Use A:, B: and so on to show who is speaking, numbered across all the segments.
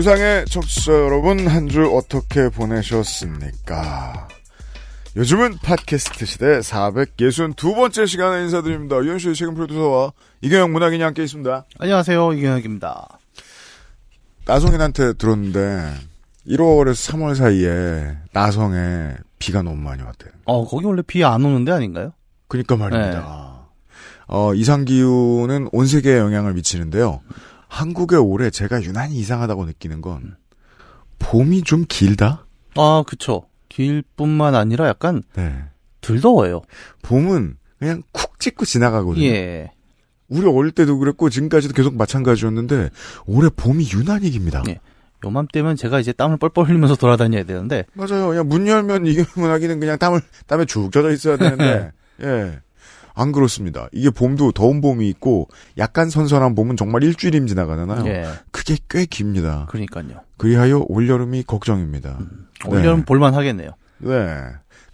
A: 지구상의 청취자 여러분 한 주 어떻게 보내셨습니까? 요즘은 팟캐스트 시대 462번째 시간에 인사드립니다. 유현수의 최근 프로듀서와 이경영 문학인이 함께 있습니다.
B: 안녕하세요, 이경혁입니다.
A: 나성인한테 들었는데 1월에서 3월 사이에 나성에 비가 너무 많이 왔대요.
B: 어, 거기 원래 비 안 오는 데 아닌가요?
A: 그니까 말입니다. 어, 이상기후는 온 세계에 영향을 미치는데요. 한국의 올해 제가 유난히 이상하다고 느끼는 건 봄이 좀 길다?
B: 아, 그쵸. 길 뿐만 아니라 약간
A: 네.
B: 덜 더워요.
A: 봄은 그냥 쿡 찍고 지나가거든요.
B: 예.
A: 우리 어릴 때도 그랬고 지금까지도 계속 마찬가지였는데 올해 봄이 유난히 깁니다.
B: 예. 요맘때면 제가 이제 땀을 뻘뻘 흘리면서 돌아다녀야 되는데,
A: 맞아요. 그냥 문 열면 이경문 하기는 그냥 땀을 땀에 죽 젖어 있어야 되는데 예. 안 그렇습니다. 이게 봄도 더운 봄이 있고 약간 선선한 봄은 정말 일주일임 지나가잖아요.
B: 예.
A: 그게 꽤 깁니다.
B: 그러니까요.
A: 그리하여 올여름이 걱정입니다.
B: 올여름 볼만 하겠네요.
A: 네.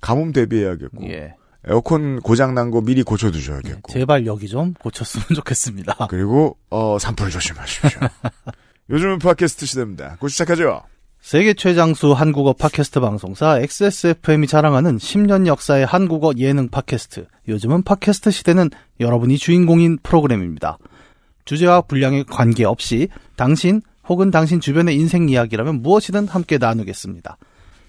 A: 가뭄 대비해야겠고
B: 예.
A: 에어컨 고장 난 거 미리 고쳐 두셔야겠고
B: 제발 여기 좀 고쳤으면 좋겠습니다.
A: 그리고 어 산불 조심하십시오. 요즘은 팟캐스트 시대입니다. 곧 시작하죠.
B: 세계 최장수 한국어 팟캐스트 방송사 XSFM이 자랑하는 10년 역사의 한국어 예능 팟캐스트. 요즘은 팟캐스트 시대는 여러분이 주인공인 프로그램입니다. 주제와 분량에 관계없이 당신 혹은 당신 주변의 인생 이야기라면 무엇이든 함께 나누겠습니다.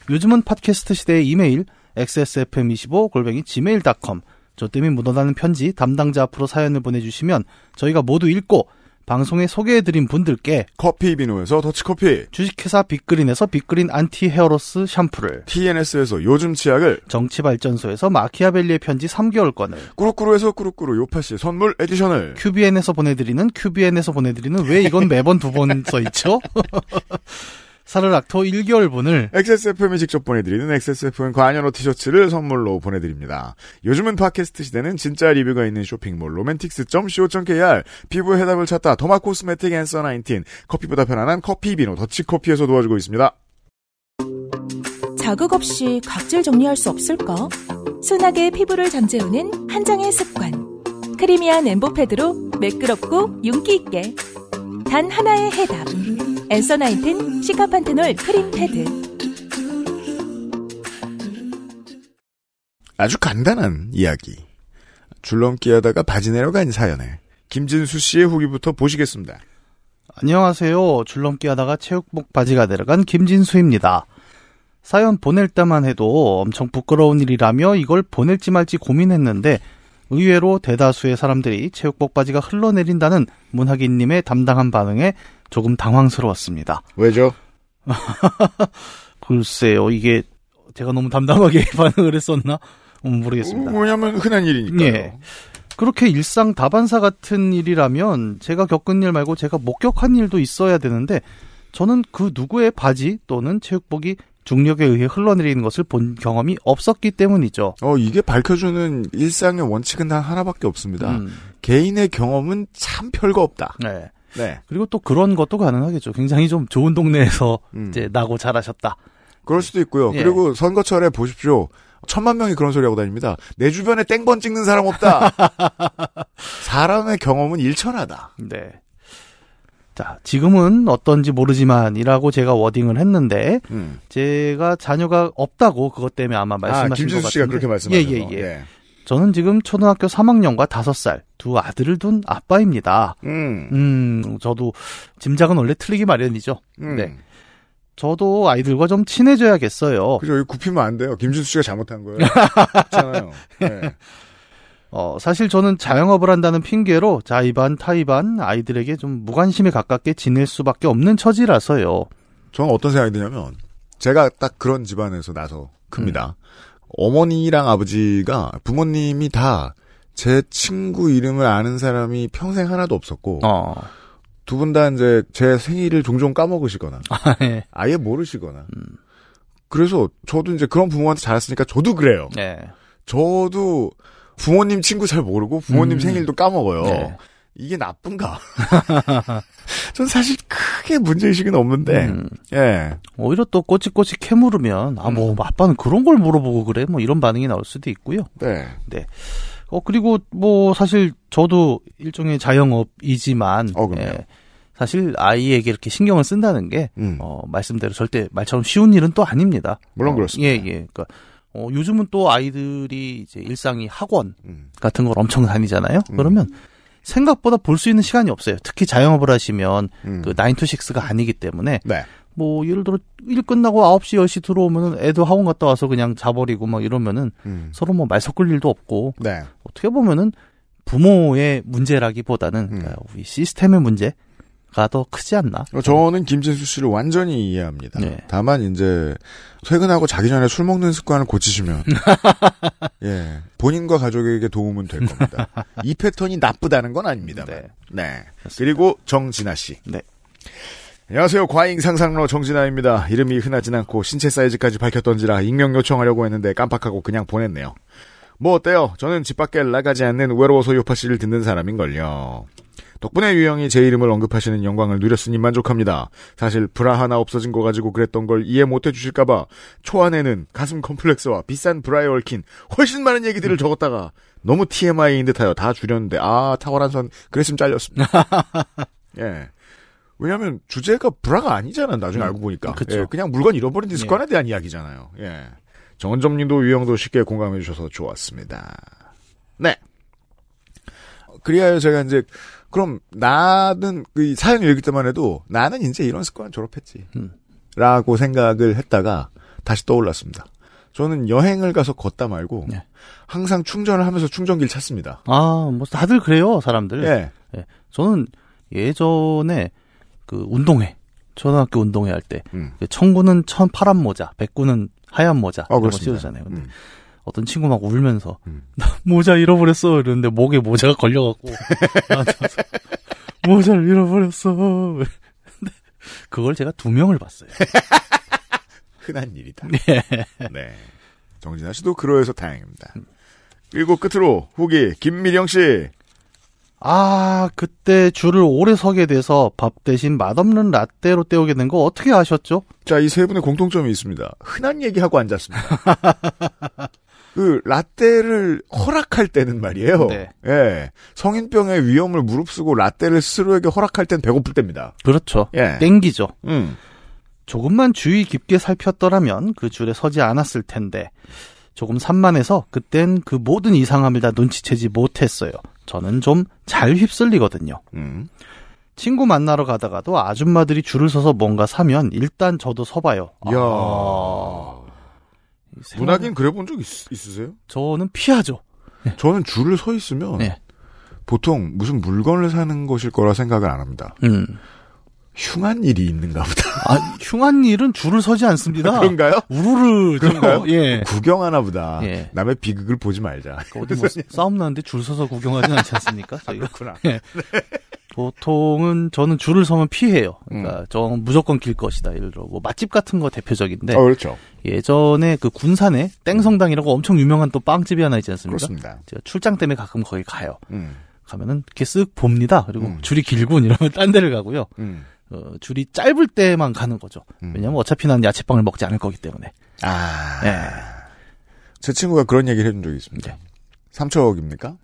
B: 요즘은 팟캐스트 시대의 이메일 xsfm25 골뱅이 gmail.com 저 때문에 묻어나는 편지 담당자 앞으로 사연을 보내주시면 저희가 모두 읽고 방송에 소개해드린 분들께
A: 커피 비누에서 더치커피,
B: 주식회사 빅그린에서 빅그린 anti hair loss 샴푸를
A: TNS에서 요즘 치약을,
B: 정치발전소에서 마키아벨리의 편지 3개월권을
A: 꾸루꾸루에서 꾸루꾸루 요파시 선물 에디션을,
B: 큐비엔에서 보내드리는 큐비엔에서 보내드리는 왜 이건 매번 두 번 써있죠? 사르락토 1개월분을
A: XSFM이 직접 보내드리는 XSFM 관여로 티셔츠를 선물로 보내드립니다. 요즘은 팟캐스트 시대는 진짜 리뷰가 있는 쇼핑몰 로맨틱스.co.kr 피부의 해답을 찾다 더마 코스메틱 앤서 19 커피보다 편안한 커피 비노 더치커피에서 도와주고 있습니다.
C: 자극 없이 각질 정리할 수 없을까? 순하게 피부를 잠재우는 한 장의 습관. 크리미한 엠보 패드로 매끄럽고 윤기 있게. 단 하나의 해답. 엔서 나인틴 시카판테놀 크림 패드.
A: 아주 간단한 이야기. 줄넘기 하다가 바지 내려간 사연에 김진수 씨의 후기부터 보시겠습니다.
B: 안녕하세요. 줄넘기 하다가 체육복 바지가 내려간 김진수입니다. 사연 보낼 때만 해도 엄청 부끄러운 일이라며 이걸 보낼지 말지 고민했는데 의외로 대다수의 사람들이 체육복 바지가 흘러내린다는 문학인님의 담당한 반응에 조금 당황스러웠습니다.
A: 왜죠?
B: 글쎄요, 이게 제가 너무 담담하게 반응을 했었나? 음, 모르겠습니다.
A: 뭐냐면 흔한 일이니까요.
B: 예. 그렇게 일상 다반사 같은 일이라면 제가 겪은 일 말고 제가 목격한 일도 있어야 되는데 저는 그 누구의 바지 또는 체육복이 중력에 의해 흘러내리는 것을 본 경험이 없었기 때문이죠.
A: 어, 이게 밝혀주는 일상의 원칙은 단 하나밖에 없습니다.
B: 음,
A: 개인의 경험은 참 별거 없다.
B: 네.
A: 네.
B: 그리고 또 그런 것도 가능하겠죠. 굉장히 좀 좋은 동네에서
A: 음.
B: 이제 나고 자라셨다.
A: 그럴 수도 있고요.
B: 예.
A: 그리고 선거철에 보십시오. 천만 명이 그런 소리 하고 다닙니다. 내 주변에 땡번 찍는 사람 없다. 사람의 경험은 일천하다.
B: 네. 자, 지금은 어떤지 모르지만이라고 제가 워딩을 했는데
A: 음.
B: 제가 자녀가 없다고 그것 때문에 아마
A: 아,
B: 말씀하신 것
A: 김준수
B: 같은데.
A: 씨가 그렇게 말씀하셔서.
B: 예, 예, 예. 저는 지금 초등학교 3학년과 5살 두 아들을 둔 아빠입니다.
A: 음.
B: 음, 저도 짐작은 원래 틀리기 마련이죠.
A: 음.
B: 네. 저도 아이들과 좀 친해져야겠어요.
A: 그죠. 굽히면 안 돼요. 김준수 씨가 잘못한 거예요. 그렇잖아요. 네.
B: 어, 사실 저는 자영업을 한다는 핑계로 자의반 타의반 아이들에게 좀 무관심에 가깝게 지낼 수밖에 없는 처지라서요.
A: 저는 어떤 생각이 드냐면, 제가 딱 그런 집안에서 나서 큽니다. 어머니랑 아버지가, 부모님이 다 제 친구 이름을 아는 사람이 평생 하나도 없었고,
B: 어,
A: 두분 다 이제 제 생일을 종종 까먹으시거나
B: 아, 예.
A: 아예 모르시거나. 그래서 저도 이제 그런 부모한테 자랐으니까 저도 그래요.
B: 네.
A: 저도 부모님 친구 잘 모르고 부모님
B: 음.
A: 생일도 까먹어요.
B: 네.
A: 이게 나쁜가? 전 사실 크게 문제의식은 없는데,
B: 음.
A: 예.
B: 오히려 또 꼬치꼬치 캐물으면 아
A: 음.
B: 뭐 아빠는 그런 걸 물어보고 그래 뭐 이런 반응이 나올 수도 있고요.
A: 네.
B: 어 그리고 뭐 사실 저도 일종의 자영업이지만
A: 어.
B: 예, 사실 아이에게 이렇게 신경을 쓴다는 게
A: 음.
B: 어, 말씀대로 절대 말처럼 쉬운 일은 또 아닙니다.
A: 물론
B: 어,
A: 그렇습니다.
B: 예, 예. 그러니까 어, 요즘은 또 아이들이 이제 일상이 학원
A: 음.
B: 같은 걸 엄청 다니잖아요.
A: 음.
B: 그러면 생각보다 볼 수 있는 시간이 없어요. 특히 자영업을 하시면
A: 음.
B: 그 9 to 6가 아니기 때문에
A: 네.
B: 뭐 예를 들어 일 끝나고 9시 10시 들어오면은 애도 학원 갔다 와서 그냥 자버리고 막 이러면은
A: 음.
B: 서로 뭐 말 섞을 일도 없고
A: 네.
B: 어떻게 보면은 부모의 문제라기보다는
A: 음.
B: 그러니까 우리 시스템의 문제 가더 크지 않나.
A: 어, 저는 김진수 씨를 완전히 이해합니다.
B: 네.
A: 다만 이제 퇴근하고 자기 전에 술 먹는 습관을 고치시면 예 본인과 가족에게 도움은 될 겁니다. 이 패턴이 나쁘다는 건 아닙니다만.
B: 네.
A: 네. 그리고 정진아 씨.
B: 네.
A: 안녕하세요. 과잉 상상러 정진아입니다. 이름이 흔하진 않고 신체 사이즈까지 밝혔던지라 익명 요청하려고 했는데 깜빡하고 그냥 보냈네요. 뭐 어때요? 저는 집 밖에 나가지 않는 외로워서 요파 씨를 듣는 사람인걸요. 덕분에 유형이 제 이름을 언급하시는 영광을 누렸으니 만족합니다. 사실 브라 하나 없어진 거 가지고 그랬던 걸 이해 못 해주실까봐 초안에는 가슴 컴플렉스와 비싼 브라에 얽힌 훨씬 많은 얘기들을 적었다가 너무 TMI인 듯하여 다 줄였는데 아 탁월한 선 그랬으면 잘렸습니다. 예. 왜냐하면 주제가 브라가 아니잖아 나중에 알고 보니까
B: 그쵸.
A: 예, 그냥 물건 잃어버린
B: 예.
A: 습관에 대한 이야기잖아요. 예. 정은점님도 유형도 쉽게 공감해 주셔서 좋았습니다. 네. 그리하여 제가 이제 그럼 나는 그 사연 읽을 때만 해도 나는 이제 이런 습관 졸업했지.
B: 음.
A: 라고 생각을 했다가 다시 떠올랐습니다. 저는 여행을 가서 걷다 말고
B: 네.
A: 항상 충전을 하면서 충전기를 찾습니다.
B: 아, 뭐 다들 그래요, 사람들.
A: 예.
B: 저는 예전에 그 운동회, 초등학교 운동회 할 때,
A: 음.
B: 그 청구는 천 파란 모자, 백구는 하얀 모자
A: 어,
B: 이런 거. 씌우잖아요. 근데
A: 음.
B: 어떤 친구 막 울면서
A: 음.
B: 나 모자 잃어버렸어 이러는데 목에 모자가 걸려갖고 모자를 잃어버렸어. 그걸 제가 두 명을 봤어요.
A: 흔한 일이다.
B: 예.
A: 네. 정진아 씨도 그러해서 다행입니다. 그리고 끝으로 후기 김미령 씨.
B: 아 그때 줄을 오래 서게 돼서 밥 대신 맛없는 라떼로 때우게 된 거 어떻게 아셨죠?
A: 자, 이 세 분의 공통점이 있습니다. 흔한 얘기하고 앉았습니다. 그 라떼를 허락할 때는 말이에요.
B: 네.
A: 예. 성인병의 위험을 무릅쓰고 라떼를 스스로에게 허락할 땐 배고플 때입니다.
B: 그렇죠.
A: 예.
B: 땡기죠.
A: 음.
B: 조금만 주의 깊게 살폈더라면 그 줄에 서지 않았을 텐데 조금 산만해서 그땐 그 모든 이상함을 다 눈치채지 못했어요. 저는 좀 잘 휩쓸리거든요.
A: 음.
B: 친구 만나러 가다가도 아줌마들이 줄을 서서 뭔가 사면 일단 저도 서봐요.
A: 이야.
B: 아,
A: 문학인 그래 본 적 있으세요?
B: 저는 피하죠.
A: 저는 줄을 서 있으면
B: 네.
A: 보통 무슨 물건을 사는 것일 거라 생각을 안 합니다.
B: 음.
A: 흉한 일이 있는가 보다.
B: 아, 흉한 일은 줄을 서지 않습니다.
A: 그런가요?
B: 우르르 저,
A: 그런가요?
B: 예.
A: 구경하나 보다.
B: 예.
A: 남의 비극을 보지 말자.
B: 어디 뭐 싸움 나는데 줄 서서 구경하진 않지 않습니까? 저희가
A: 그렇구나.
B: 보통은 저는 줄을 서면 피해요.
A: 음.
B: 그러니까 저 무조건 길 것이다. 예를 들어 뭐 맛집 같은 거 대표적인데
A: 어, 그렇죠.
B: 예전에 그 군산에 땡성당이라고 엄청 유명한 또 빵집이 하나 있지 않습니까?
A: 그렇습니다.
B: 제가 출장 때문에 가끔 거기 가요.
A: 음.
B: 가면은 이렇게 쓱 봅니다. 그리고
A: 음.
B: 줄이 길군 이러면 딴 데를 가고요.
A: 음.
B: 어, 줄이 짧을 때만 가는 거죠.
A: 음.
B: 왜냐면 어차피 난 야채빵을 먹지 않을 거기 때문에.
A: 아.
B: 예.
A: 제 친구가 그런 얘기를 해준 적이 있습니다.
B: 네.
A: 삼척입니까?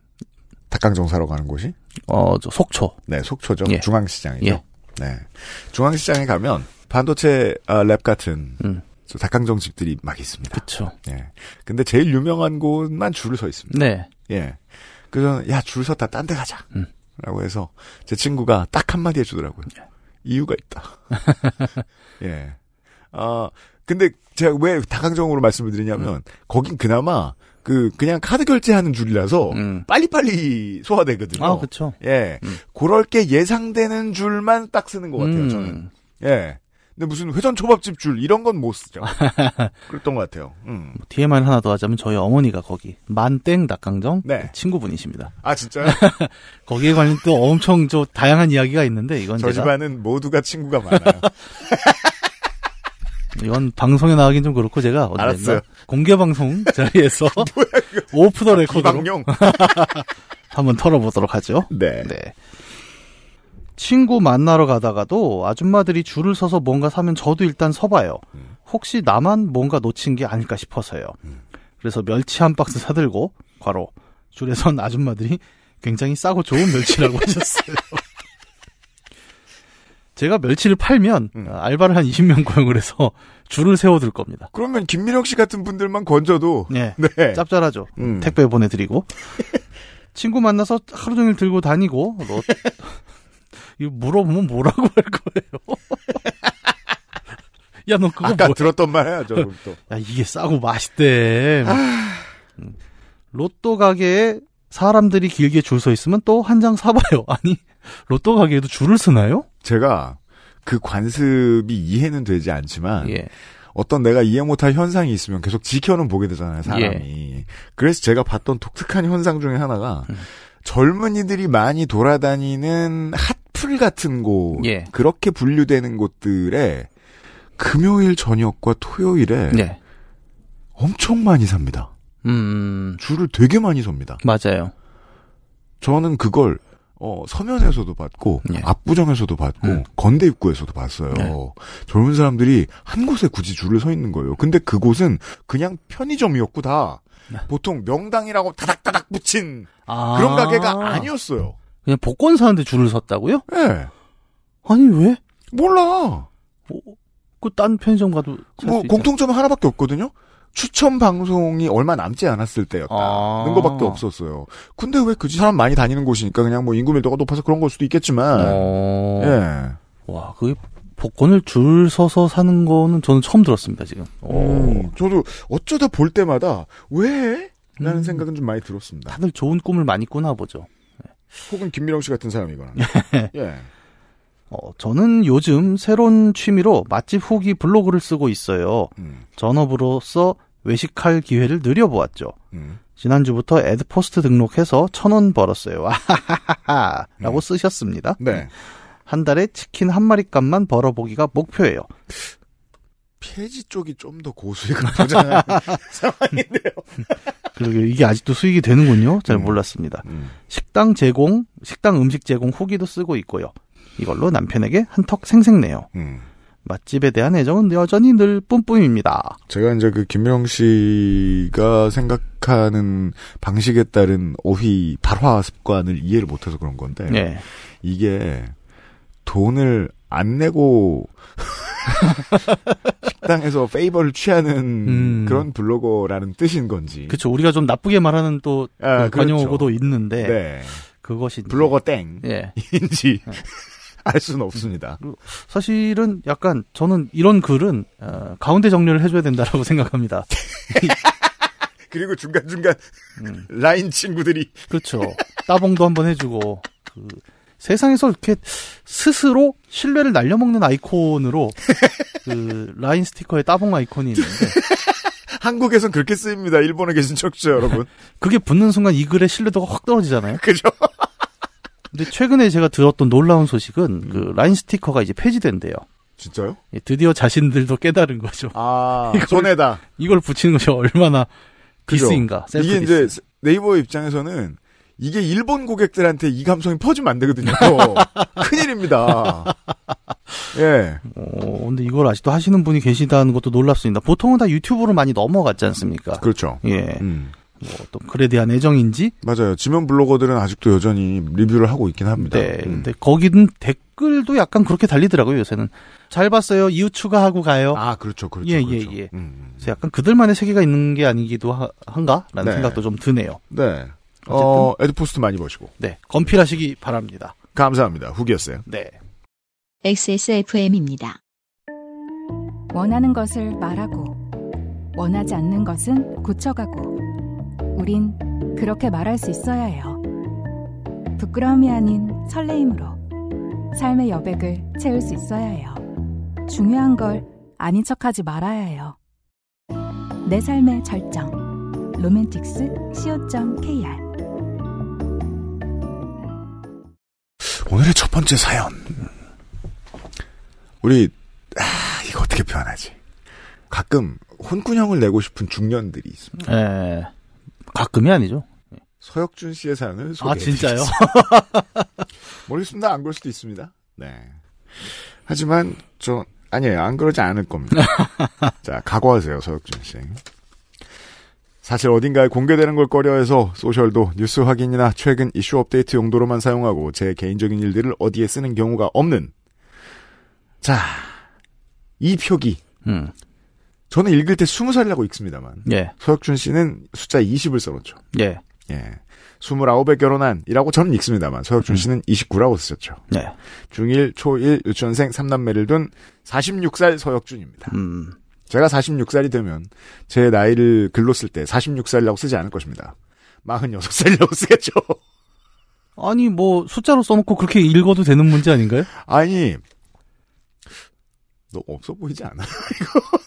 A: 닭강정 사러 가는 곳이?
B: 어, 저 속초.
A: 네, 속초죠.
B: 예.
A: 중앙시장이죠.
B: 예.
A: 네. 중앙시장에 가면 반도체 아, 랩 같은
B: 음.
A: 저 닭강정 집들이 막 있습니다.
B: 그쵸.
A: 예. 근데 제일 유명한 곳만 줄을 서 있습니다.
B: 네.
A: 예. 그래서 야, 줄 섰다 딴 데 가자.
B: 음.
A: 라고 해서 제 친구가 딱 한마디 해 주더라고요. 이유가 있다. 예. 아, 근데 제가 왜 닭강정으로 말씀을 드리냐면, 거긴 그나마 그, 그냥 카드 결제하는 줄이라서
B: 음.
A: 빨리빨리 소화되거든요.
B: 아, 그쵸.
A: 예.
B: 음.
A: 그럴 게 예상되는 줄만 딱 쓰는 것 같아요,
B: 음.
A: 저는. 예. 근데 무슨 회전 초밥집 줄 이런 건 못 쓰죠. 그랬던 것 같아요. 음.
B: TMI 하나 더 하자면 저희 어머니가 거기 만땡 닭강정
A: 네.
B: 친구분이십니다.
A: 아 진짜요?
B: 거기에 관련 또 엄청 저 다양한 이야기가 있는데 이건
A: 저
B: 제가
A: 집안은 모두가 친구가 많아요.
B: 이건 방송에 나가긴 좀 그렇고 제가
A: 알았어요.
B: 공개 방송 자리에서 오프 더 레코드로. 한번 털어보도록 하죠.
A: 네.
B: 네. 친구 만나러 가다가도 아줌마들이 줄을 서서 뭔가 사면 저도 일단 서봐요.
A: 음.
B: 혹시 나만 뭔가 놓친 게 아닐까 싶어서요. 그래서 멸치 한 박스 사들고 과로 줄에 선 아줌마들이 굉장히 싸고 좋은 멸치라고 하셨어요. 제가 멸치를 팔면
A: 음.
B: 아, 알바를 한 20명 고용을 해서 줄을 세워둘 겁니다.
A: 그러면 김민혁 씨 같은 분들만 건져도
B: 네.
A: 네.
B: 짭짤하죠.
A: 음.
B: 택배 보내드리고 친구 만나서 하루 종일 들고 다니고 너 이거 물어보면 뭐라고 할 거예요? 야 너 그거
A: 아까
B: 뭐야?
A: 들었던 말 해야죠. 또.
B: 야 이게 싸고 맛있대. 음. 로또 가게에 사람들이 길게 줄 서 있으면 또 한 장 사봐요. 아니 로또 가게에도 줄을 서나요?
A: 제가 그 관습이 이해는 되지 않지만
B: 예.
A: 어떤 내가 이해 못할 현상이 있으면 계속 지켜는 보게 되잖아요, 사람이. 그래서 제가 봤던 독특한 현상 중에 하나가
B: 음.
A: 젊은이들이 많이 돌아다니는 핫플 같은 곳,
B: 예.
A: 그렇게 분류되는 곳들에 금요일 저녁과 토요일에
B: 네.
A: 엄청 많이 삽니다.
B: 음
A: 줄을 되게 많이 섭니다.
B: 맞아요.
A: 저는 그걸 어, 서면에서도 봤고
B: 예.
A: 압구정에서도 봤고
B: 음.
A: 건대 입구에서도 봤어요.
B: 네.
A: 젊은 사람들이 한 곳에 굳이 줄을 서 있는 거예요. 근데 그곳은 그냥 편의점이었고 다
B: 네.
A: 보통 명당이라고 다닥다닥 붙인
B: 아.
A: 그런 가게가 아니었어요.
B: 그냥 복권 사는데 줄을 섰다고요?
A: 예.
B: 아니 왜?
A: 몰라.
B: 그딴 편의점 가도
A: 뭐. 공통점은 하나밖에 없거든요. 추첨 방송이 얼마 남지 않았을 때였다.
B: 아.
A: 는 거밖에 없었어요. 근데 왜 굳이 사람 많이 다니는 곳이니까 그냥 뭐 인구 밀도가 높아서 그런 걸 수도 있겠지만.
B: 어.
A: 예.
B: 와, 그게 복권을 줄 서서 사는 거는 저는 처음 들었습니다, 지금.
A: 음, 저도 어쩌다 볼 때마다 왜? 라는
B: 음.
A: 생각은 좀 많이 들었습니다.
B: 다들 좋은 꿈을 많이 꾸나 보죠.
A: 혹은 김민영 씨 같은 사람이거나. 예.
B: 어, 저는 요즘 새로운 취미로 맛집 후기 블로그를 쓰고 있어요.
A: 음,
B: 전업으로서 외식할 기회를 늘려보았죠.
A: 음.
B: 지난주부터 애드포스트 등록해서 천 원 벌었어요. 라고
A: 음.
B: 쓰셨습니다.
A: 네.
B: 한 달에 치킨 한 마리 값만 벌어보기가 목표예요.
A: 폐지 쪽이 좀 더 고수익을 보장하는 상황인데요.
B: 그리고 이게 아직도 수익이 되는군요. 잘
A: 음.
B: 몰랐습니다.
A: 음.
B: 식당 제공, 식당 음식 제공 후기도 쓰고 있고요. 이걸로 남편에게 한턱 생생내요.
A: 음.
B: 맛집에 대한 애정은 여전히 늘 뿜뿜입니다.
A: 제가 이제 그 김명 씨가 생각하는 방식에 따른 어휘 발화 습관을 이해를 못해서 그런 건데
B: 네.
A: 이게 돈을 안 내고 식당에서 페이버를 취하는
B: 음.
A: 그런 블로거라는 뜻인 건지.
B: 그쵸. 우리가 좀 나쁘게 말하는 또
A: 아,
B: 그 관용어고도
A: 그렇죠.
B: 있는데
A: 네.
B: 그것이
A: 블로거 땡인지
B: 예.
A: 알 수는 없습니다.
B: 사실은 약간 저는 이런 글은 어, 가운데 정리를 해줘야 된다라고 생각합니다.
A: 그리고 중간중간
B: 음,
A: 라인 친구들이
B: 그렇죠. 따봉도 한번 해주고 그 세상에서 이렇게 스스로 신뢰를 날려먹는 아이콘으로 그 라인 스티커에 따봉 아이콘이 있는데
A: 한국에선 그렇게 쓰입니다. 일본에 계신 청취자 여러분.
B: 그게 붙는 순간 이 글의 신뢰도가 확 떨어지잖아요.
A: 그죠?
B: 근데 최근에 제가 들었던 놀라운 소식은 그 라인 스티커가 이제 폐지된대요.
A: 진짜요?
B: 예, 드디어 자신들도 깨달은 거죠.
A: 아,
B: 이걸-
A: 손해다.
B: 이걸 붙이는 것이 얼마나
A: 그죠.
B: diss인가.
A: 이게
B: 디스.
A: 이제 네이버 입장에서는 이게 일본 고객들한테 이 감성이 퍼지면 안 되거든요. 큰일입니다. 예.
B: 어, 근데 이걸 아직도 하시는 분이 계시다는 것도 놀랍습니다. 보통은 다 유튜브로 많이 넘어갔지 않습니까?
A: 그렇죠.
B: 예.
A: 음.
B: 뭐 어떤 글에 대한 애정인지.
A: 맞아요. 지면 블로거들은 아직도 여전히 리뷰를 하고 있긴 합니다.
B: 네.
A: 음.
B: 근데 거기는 댓글도 약간 그렇게 달리더라고요, 요새는. 잘 봤어요. 이웃 추가하고 가요.
A: 아, 그렇죠. 그렇죠.
B: 예,
A: 그렇죠.
B: 예, 예.
A: 음.
B: 그래서 약간 그들만의 세계가 있는 게 아니기도 하, 한가라는
A: 네.
B: 생각도 좀 드네요.
A: 네. 어, 에드포스트 많이 보시고.
B: 네. 건필하시기 바랍니다.
A: 감사합니다. 후기였어요.
B: 네.
D: XSFM입니다.
E: 원하는 것을 말하고 원하지 않는 것은 고쳐가고 우린 그렇게 말할 수 있어야 해요. 부끄러움이 아닌 설레임으로 삶의 여백을 채울 수 있어야 해요. 중요한 걸 아닌 척하지 말아야 해요. 내 삶의 절정. 로맨틱스 co.kr
A: 오늘의 첫 번째 사연. 우리 아, 이거 어떻게 표현하지? 가끔 혼꾸녕을 내고 싶은 중년들이 있습니다.
B: 예. 가끔이 아니죠.
A: 서혁준 씨의 사연을
B: 아,
A: 소개해
B: 진짜요?
A: 모르겠습니다. 안 그럴 수도 있습니다. 네. 하지만 저 아니에요. 안 그러지 않을 겁니다. 자, 각오하세요, 서혁준 씨. 사실 어딘가에 공개되는 걸 꺼려해서 소셜도 뉴스 확인이나 최근 이슈 업데이트 용도로만 사용하고 제 개인적인 일들을 어디에 쓰는 경우가 없는 자, 이 표기
B: 음.
A: 저는 읽을 때 20살이라고 읽습니다만
B: 예.
A: 서혁준 씨는 숫자 20을 써놓죠.
B: 예.
A: 예. 29에 결혼한이라고 저는 읽습니다만 서혁준 씨는 29라고 쓰셨죠.
B: 예.
A: 중1, 초1, 유치원생 3남매를 둔 46살 서혁준입니다.
B: 음.
A: 제가 46살이 되면 제 나이를 글로 쓸 때 46살이라고 쓰지 않을 것입니다. 46살이라고 쓰겠죠.
B: 아니, 뭐, 숫자로 써놓고 그렇게 읽어도 되는 문제 아닌가요?
A: 아니, 너무 없어 보이지 않아?
B: 음,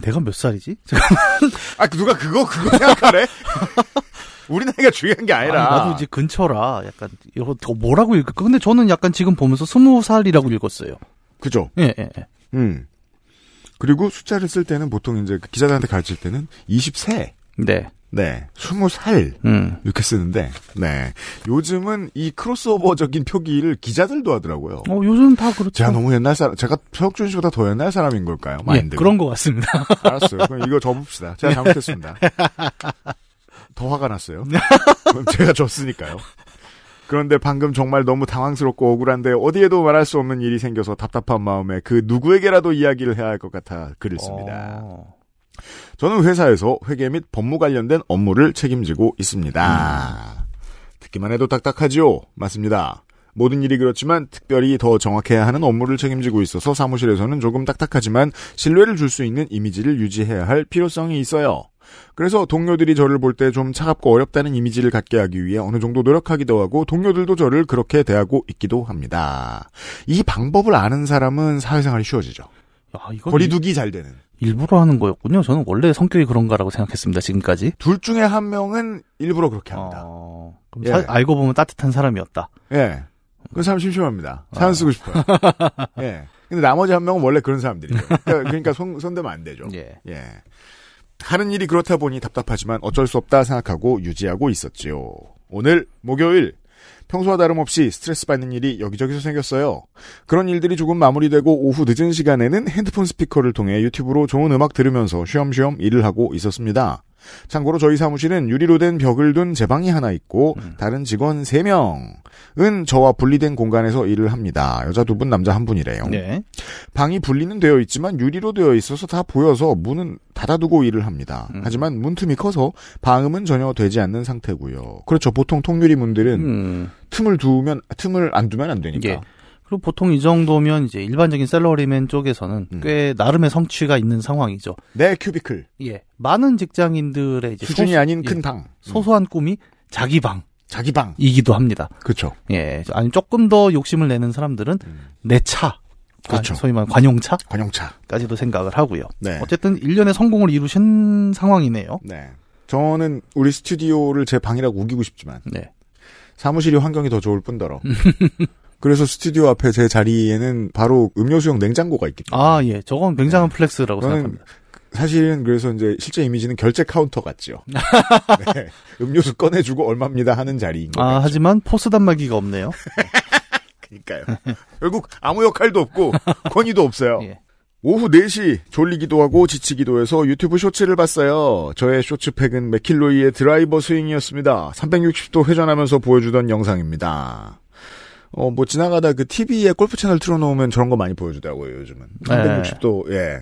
B: 내가 몇 살이지?
A: 아, 누가 그거, 그거 생각하래? 우리 나이가 중요한 게 아니라.
B: 아니, 나도 이제 근처라, 약간, 이거 더 뭐라고 읽을까? 근데 저는 약간 지금 보면서 스무 살이라고 읽었어요.
A: 그죠?
B: 예, 예, 예.
A: 음. 그리고 숫자를 쓸 때는 보통 이제 그 기자들한테 가르칠 때는 20세,
B: 네.
A: 네, 20살,
B: 음.
A: 이렇게 쓰는데, 네. 요즘은 이 크로스오버적인 표기를 기자들도 하더라고요.
B: 어, 요즘 다 그렇죠.
A: 제가 너무 옛날 사람, 제가 서혁준 씨보다 더 옛날 사람인 걸까요?
B: 예,
A: 마인드가.
B: 그런 것 같습니다.
A: 알았어요. 그럼 이거 접읍시다. 제가 잘못했습니다. 더 화가 났어요. 그럼 제가 졌으니까요. 그런데 방금 정말 너무 당황스럽고 억울한데 어디에도 말할 수 없는 일이 생겨서 답답한 마음에 그 누구에게라도 이야기를 해야 할 것 같아 글을 씁니다.
B: 어.
A: 저는 회사에서 회계 및 법무 관련된 업무를 책임지고 있습니다. 듣기만 해도 딱딱하지요? 맞습니다. 모든 일이 그렇지만 특별히 더 정확해야 하는 업무를 책임지고 있어서 사무실에서는 조금 딱딱하지만 신뢰를 줄 수 있는 이미지를 유지해야 할 필요성이 있어요. 그래서 동료들이 저를 볼 때 좀 차갑고 어렵다는 이미지를 갖게 하기 위해 어느 정도 노력하기도 하고 동료들도 저를 그렇게 대하고 있기도 합니다. 이 방법을 아는 사람은 사회생활이 쉬워지죠.
B: 야,
A: 거리두기 잘 되는.
B: 일부러 하는 거였군요. 저는 원래 성격이 그런가라고 생각했습니다. 지금까지.
A: 둘 중에 한 명은 일부러 그렇게 합니다.
B: 어, 그럼
A: 예.
B: 사- 알고 보면 따뜻한 사람이었다.
A: 예. 그 사람 심심합니다.
B: 아.
A: 사연 쓰고 싶어요. 예. 근데 나머지 한 명은 원래 그런 사람들이에요. 그러니까, 그러니까 손, 손대면 안 되죠.
B: 예.
A: 예. 하는 일이 그렇다 보니 답답하지만 어쩔 수 없다 생각하고 유지하고 있었지요. 오늘 목요일 평소와 다름없이 스트레스 받는 일이 여기저기서 생겼어요. 그런 일들이 조금 마무리되고 오후 늦은 시간에는 핸드폰 스피커를 통해 유튜브로 좋은 음악 들으면서 쉬엄쉬엄 일을 하고 있었습니다. 참고로 저희 사무실은 유리로 된 벽을 둔 제 방이 하나 있고 다른 직원 3명은 저와 분리된 공간에서 일을 합니다. 여자 두 분, 남자 한 분이래요.
B: 네.
A: 방이 분리는 되어 있지만 유리로 되어 있어서 다 보여서 문은 닫아두고 일을 합니다.
B: 음.
A: 하지만 문틈이 커서 방음은 전혀 되지 않는 상태고요. 그렇죠. 보통 통유리 문들은
B: 음.
A: 틈을 두면 틈을 안 두면 안 되니까.
B: 예. 그리고 보통 이 정도면 이제 일반적인 셀러리맨 쪽에서는
A: 음.
B: 꽤 나름의 성취가 있는 상황이죠.
A: 내 큐비클
B: 예. 많은 직장인들의 이제
A: 수준이
B: 소소-
A: 아닌
B: 예,
A: 큰 방.
B: 소소한 꿈이 자기
A: 자기 방.
B: 방이기도 합니다.
A: 그렇죠.
B: 예. 아니 조금 더 욕심을 내는 사람들은
A: 음.
B: 내 차.
A: 그렇죠.
B: 아, 소위 관용차까지도
A: 관용차.
B: 생각을 하고요.
A: 네.
B: 어쨌든 일련의 성공을 이루신 상황이네요.
A: 네. 저는 우리 스튜디오를 제 방이라고 우기고 싶지만
B: 네.
A: 사무실이 환경이 더 좋을 뿐더러. 그래서 스튜디오 앞에 제 자리에는 바로 음료수용 냉장고가 있기 때문에
B: 아, 예. 저건 굉장한 flex라고
A: 저는
B: 생각합니다.
A: 사실은 그래서 이제 실제 이미지는 결제 카운터 같죠. 네. 음료수 꺼내주고 얼마입니다 하는 자리인 거죠.
B: 아, 하지만 포스 단말기가 없네요.
A: 그러니까요. 결국 아무 역할도 없고 권위도 없어요.
B: 예.
A: 오후 4시 졸리기도 하고 지치기도 해서 유튜브 쇼츠를 봤어요. 저의 쇼츠 pick은 맥킬로이의 드라이버 스윙이었습니다. 360도 회전하면서 보여주던 영상입니다. 어, 뭐 지나가다 그 TV에 골프 채널 틀어놓으면 저런 거 많이 보여주더라고요, 요즘은. 360도, 예.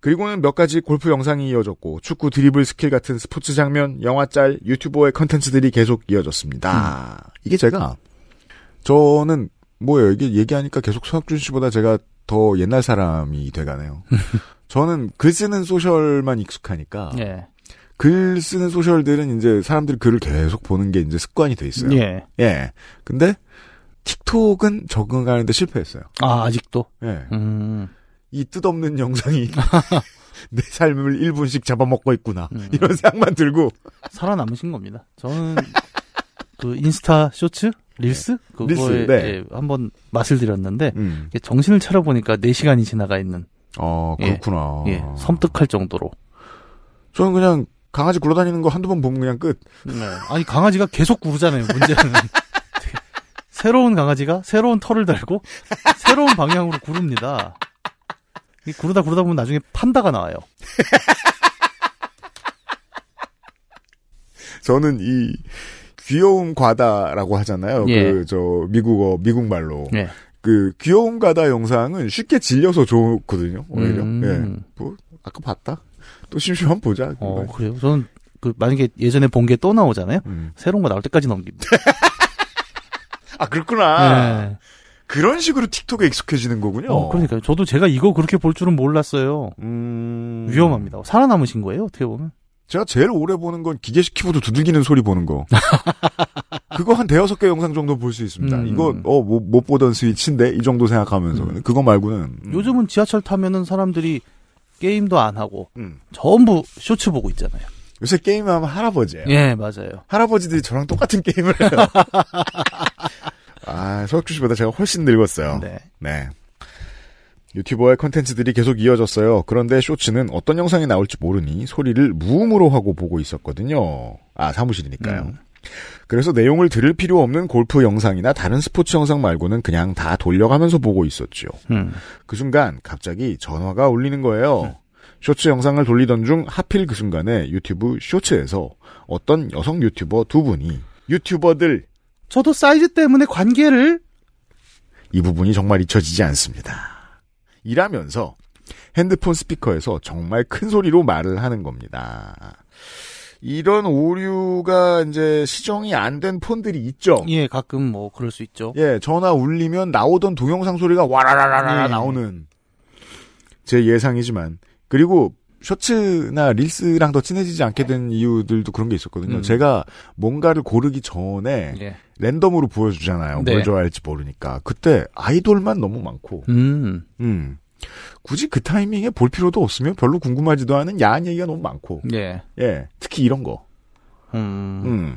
A: 그리고는 몇 가지 골프 영상이 이어졌고 축구 드리블 스킬 같은 스포츠 장면, 영화 짤, 유튜버의 컨텐츠들이 계속 이어졌습니다. 이게 제가 저는 뭐예요? 이게 얘기하니까 계속 서학준 씨보다 제가 더 옛날 사람이 돼가네요. 저는 글 쓰는 소셜만 익숙하니까
B: 예.
A: 글 쓰는 소셜들은 이제 사람들이 글을 계속 보는 게 이제 습관이 돼 있어요.
B: 예.
A: 예. 근데 틱톡은 적응하는데 실패했어요.
B: 아, 아직도?
A: 예.
B: 음.
A: 이 뜻없는 영상이 내 삶을 1분씩 잡아먹고 있구나.
B: 음.
A: 이런 생각만 들고.
B: 살아남으신 겁니다. 저는 그 인스타 쇼츠? 릴스? 그거에
A: 릴스, 네.
B: 예, 한번 맛을 들였는데
A: 음.
B: 정신을 차려보니까 4시간이 지나가 있는
A: 어,
B: 예.
A: 그렇구나.
B: 예, 섬뜩할 정도로.
A: 저는 그냥 강아지 굴러다니는 거 한두 번 보면 그냥 끝.
B: 네. 아니 강아지가 계속 구르잖아요. 문제는 새로운 강아지가 새로운 털을 달고 새로운 방향으로 구릅니다. 이 구르다 구르다 보면 나중에 판다가 나와요.
A: 저는 이 귀여움 과다라고 하잖아요.
B: 예.
A: 그저 미국어 미국 말로.
B: 예.
A: 그 귀여움 과다 영상은 쉽게 질려서 좋거든요. 오히려.
B: 음.
A: 예. 뭐 아까 봤다. 또 심심하면 보자.
B: 어 그래요. 저는 그 만약에 예전에 본 게 또 나오잖아요.
A: 음.
B: 새로운 거 나올 때까지 넘깁니다.
A: 아 그렇구나.
B: 네.
A: 그런 식으로 틱톡에 익숙해지는 거군요.
B: 어, 그러니까요. 저도 제가 이거 그렇게 볼 줄은 몰랐어요.
A: 음...
B: 위험합니다. 살아남으신 거예요, 어떻게 보면.
A: 제가 제일 오래 보는 건 기계식 키보드 두들기는 소리 보는 거. 그거 한 대여섯 개 영상 정도 볼 수 있습니다.
B: 음.
A: 이거 어못못 보던 스위치인데 이 정도 생각하면서
B: 음.
A: 그거 말고는 음.
B: 요즘은 지하철 타면은 사람들이 게임도 안 하고
A: 음.
B: 전부 쇼츠 보고 있잖아요.
A: 요새 게임하면 할아버지예요.
B: 예, 맞아요.
A: 할아버지들이 저랑 똑같은 게임을 해요. 아, 서혁주 씨보다 제가 훨씬 늙었어요.
B: 네.
A: 네. 유튜버의 컨텐츠들이 계속 이어졌어요. 그런데 쇼츠는 어떤 영상이 나올지 모르니 소리를 무음으로 하고 보고 있었거든요. 아, 사무실이니까요.
B: 음.
A: 그래서 내용을 들을 필요 없는 골프 영상이나 다른 스포츠 영상 말고는 그냥 다 돌려가면서 보고 있었죠.
B: 음.
A: 그 순간 갑자기 전화가 울리는 거예요. 쇼츠 영상을 돌리던 중 하필 그 순간에 유튜브 쇼츠에서 어떤 여성 유튜버 두 분이 유튜버들
B: 저도 사이즈 때문에 관계를
A: 이 부분이 정말 잊혀지지 않습니다. 이라면서 핸드폰 스피커에서 정말 큰 소리로 말을 하는 겁니다. 이런 오류가 이제 시정이 안 된 폰들이 있죠.
B: 예, 가끔 뭐 그럴 수 있죠.
A: 예, 전화 울리면 나오던 동영상 소리가 와라라라라
B: 예.
A: 나오는 제 예상이지만 그리고 쇼츠나 릴스랑 더 친해지지 않게 된 이유들도 그런 게 있었거든요.
B: 음.
A: 제가 뭔가를 고르기 전에
B: 예.
A: 랜덤으로 보여주잖아요.
B: 네.
A: 뭘 좋아할지 모르니까. 그때 아이돌만 너무 많고,
B: 음.
A: 음. 굳이 그 타이밍에 볼 필요도 없으면 별로 궁금하지도 않은 야한 얘기가 너무 많고,
B: 예.
A: 예. 특히 이런 거.
B: 음.
A: 음.